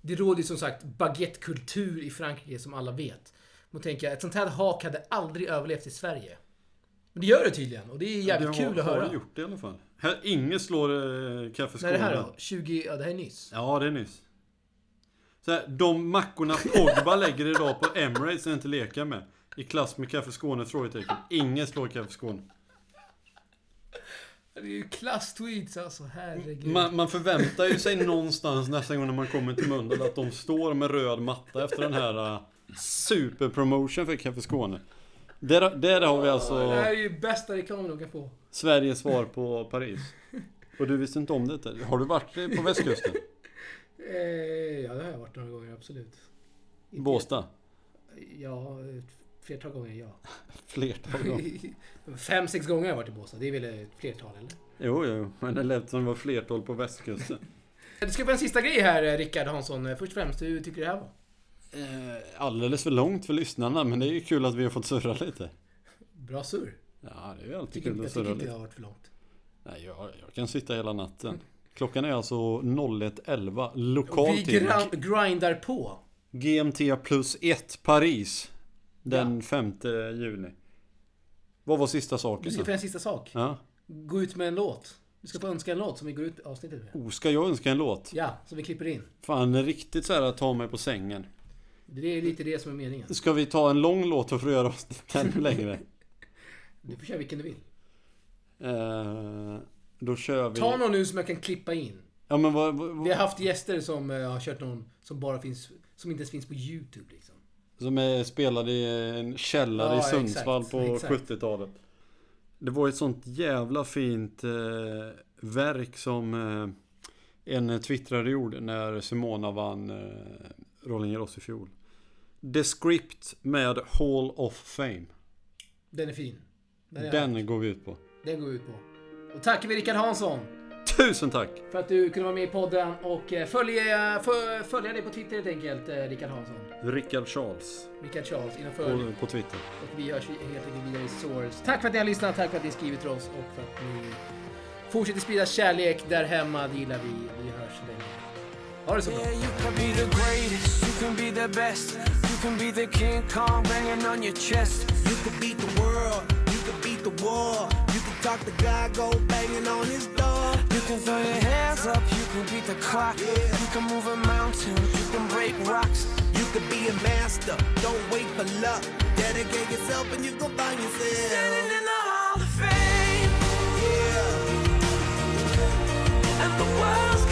[SPEAKER 1] Det råder ju som sagt baguettekultur i Frankrike som alla vet. Men tänker jag, ett sånt här hak hade aldrig överlevt i Sverige. Men det gör det tydligen och det är jävligt
[SPEAKER 2] det
[SPEAKER 1] kul att
[SPEAKER 2] har,
[SPEAKER 1] höra.
[SPEAKER 2] Har gjort det i alla fall. Här, inget slår eh, Café
[SPEAKER 1] När är det här då? 20... Ja, det här är nyss.
[SPEAKER 2] Ja, det är nyss. Så här, de mackorna Pogba lägger idag på Emirates är inte leka med. I klass med Café Skåne? Frågetecken. Ingen slår Café Skåne.
[SPEAKER 1] Det är ju klasstweets alltså, herregud.
[SPEAKER 2] Man, man förväntar ju sig någonstans nästa gång när man kommer till Mölndal att de står med röd matta efter den här uh, superpromotion för Café Skåne. Där, där har vi alltså
[SPEAKER 1] Det här är ju bästa reklamen de kan få.
[SPEAKER 2] Sveriges svar på Paris. Och du visste inte om detta? Har du varit på västkusten?
[SPEAKER 1] Eh, ja, det har jag varit några gånger, absolut.
[SPEAKER 2] Båstad?
[SPEAKER 1] Ja, flertal gånger ja.
[SPEAKER 2] Flertal gånger.
[SPEAKER 1] Fem, sex gånger har jag varit i Båstad. Det är väl ett flertal, eller?
[SPEAKER 2] Jo, jo, men det lät som det var flertal på västkusten.
[SPEAKER 1] Du ska få en sista grej här, eh, Rickard Hansson. Eh, Först och främst, hur tycker du det här var?
[SPEAKER 2] Eh, alldeles för långt för lyssnarna, men det är ju kul att vi har fått surra lite.
[SPEAKER 1] Bra surr.
[SPEAKER 2] Ja, det är ju alltid
[SPEAKER 1] Tycker,
[SPEAKER 2] kul
[SPEAKER 1] jag
[SPEAKER 2] att
[SPEAKER 1] tycker
[SPEAKER 2] surra
[SPEAKER 1] inte det
[SPEAKER 2] lite.
[SPEAKER 1] har varit för långt.
[SPEAKER 2] Nej, jag, jag kan sitta hela natten. Klockan är alltså 01.11
[SPEAKER 1] Och
[SPEAKER 2] lokal
[SPEAKER 1] vi
[SPEAKER 2] tid.
[SPEAKER 1] gra- grindar på.
[SPEAKER 2] GMT plus 1 Paris. Den 5 juni. Vad var sista saken
[SPEAKER 1] Du ska få en sista sak.
[SPEAKER 2] Ja.
[SPEAKER 1] Gå ut med en låt. Du ska få önska en låt som vi går ut avsnittet med.
[SPEAKER 2] Oh, ska jag önska en låt?
[SPEAKER 1] Ja, som vi klipper in.
[SPEAKER 2] Fan, riktigt så här att ta mig på sängen.
[SPEAKER 1] Det är lite det som är meningen.
[SPEAKER 2] Ska vi ta en lång låt för att göra oss ännu längre?
[SPEAKER 1] Du får köra vilken du vill.
[SPEAKER 2] Eh, då kör vi...
[SPEAKER 1] Ta någon nu som jag kan klippa in.
[SPEAKER 2] Ja men vad... vad, vad
[SPEAKER 1] Vi har haft gäster som eh, har kört någon som bara finns, som inte ens finns på YouTube liksom.
[SPEAKER 2] Som är spelad i en källare
[SPEAKER 1] Ja,
[SPEAKER 2] i Sundsvall
[SPEAKER 1] exakt,
[SPEAKER 2] på
[SPEAKER 1] exakt.
[SPEAKER 2] 70-talet. Det var ett sånt jävla fint eh, verk som eh, en twittrare gjorde när Simona vann eh, Roland Garros i fjol. The Script med Hall of Fame.
[SPEAKER 1] Den är fin. Den,
[SPEAKER 2] Den går vi ut på.
[SPEAKER 1] den går vi ut på. Och tackar vi Rickard Hansson
[SPEAKER 2] Tusen tack!
[SPEAKER 1] för att du kunde vara med i podden och eh, följa, för, följa dig på Twitter helt enkelt, eh, Rickard Hansson.
[SPEAKER 2] Rickard Charles
[SPEAKER 1] Rickard Charles, in och följ.
[SPEAKER 2] på, på Twitter.
[SPEAKER 1] Och vi hörs helt enkelt i Source. Tack för att ni har lyssnat, tack för att ni skrivit till oss och för att ni fortsätter sprida kärlek där hemma. Det gillar vi. Vi hörs länge. Ha det så bra.
[SPEAKER 7] Yeah, you can the greatest, you can be the best. You can be the King Kong banging on your chest.
[SPEAKER 8] You could beat the world, you could beat the war. You could talk to God, go banging on his door.
[SPEAKER 7] You can throw your hands up, you can beat the clock. You can move a mountain, you can break rocks.
[SPEAKER 8] You could be a master, don't wait for luck. Dedicate yourself and you gon' find yourself.
[SPEAKER 7] Standing in the Hall of Fame,
[SPEAKER 8] Yeah,
[SPEAKER 7] and the world's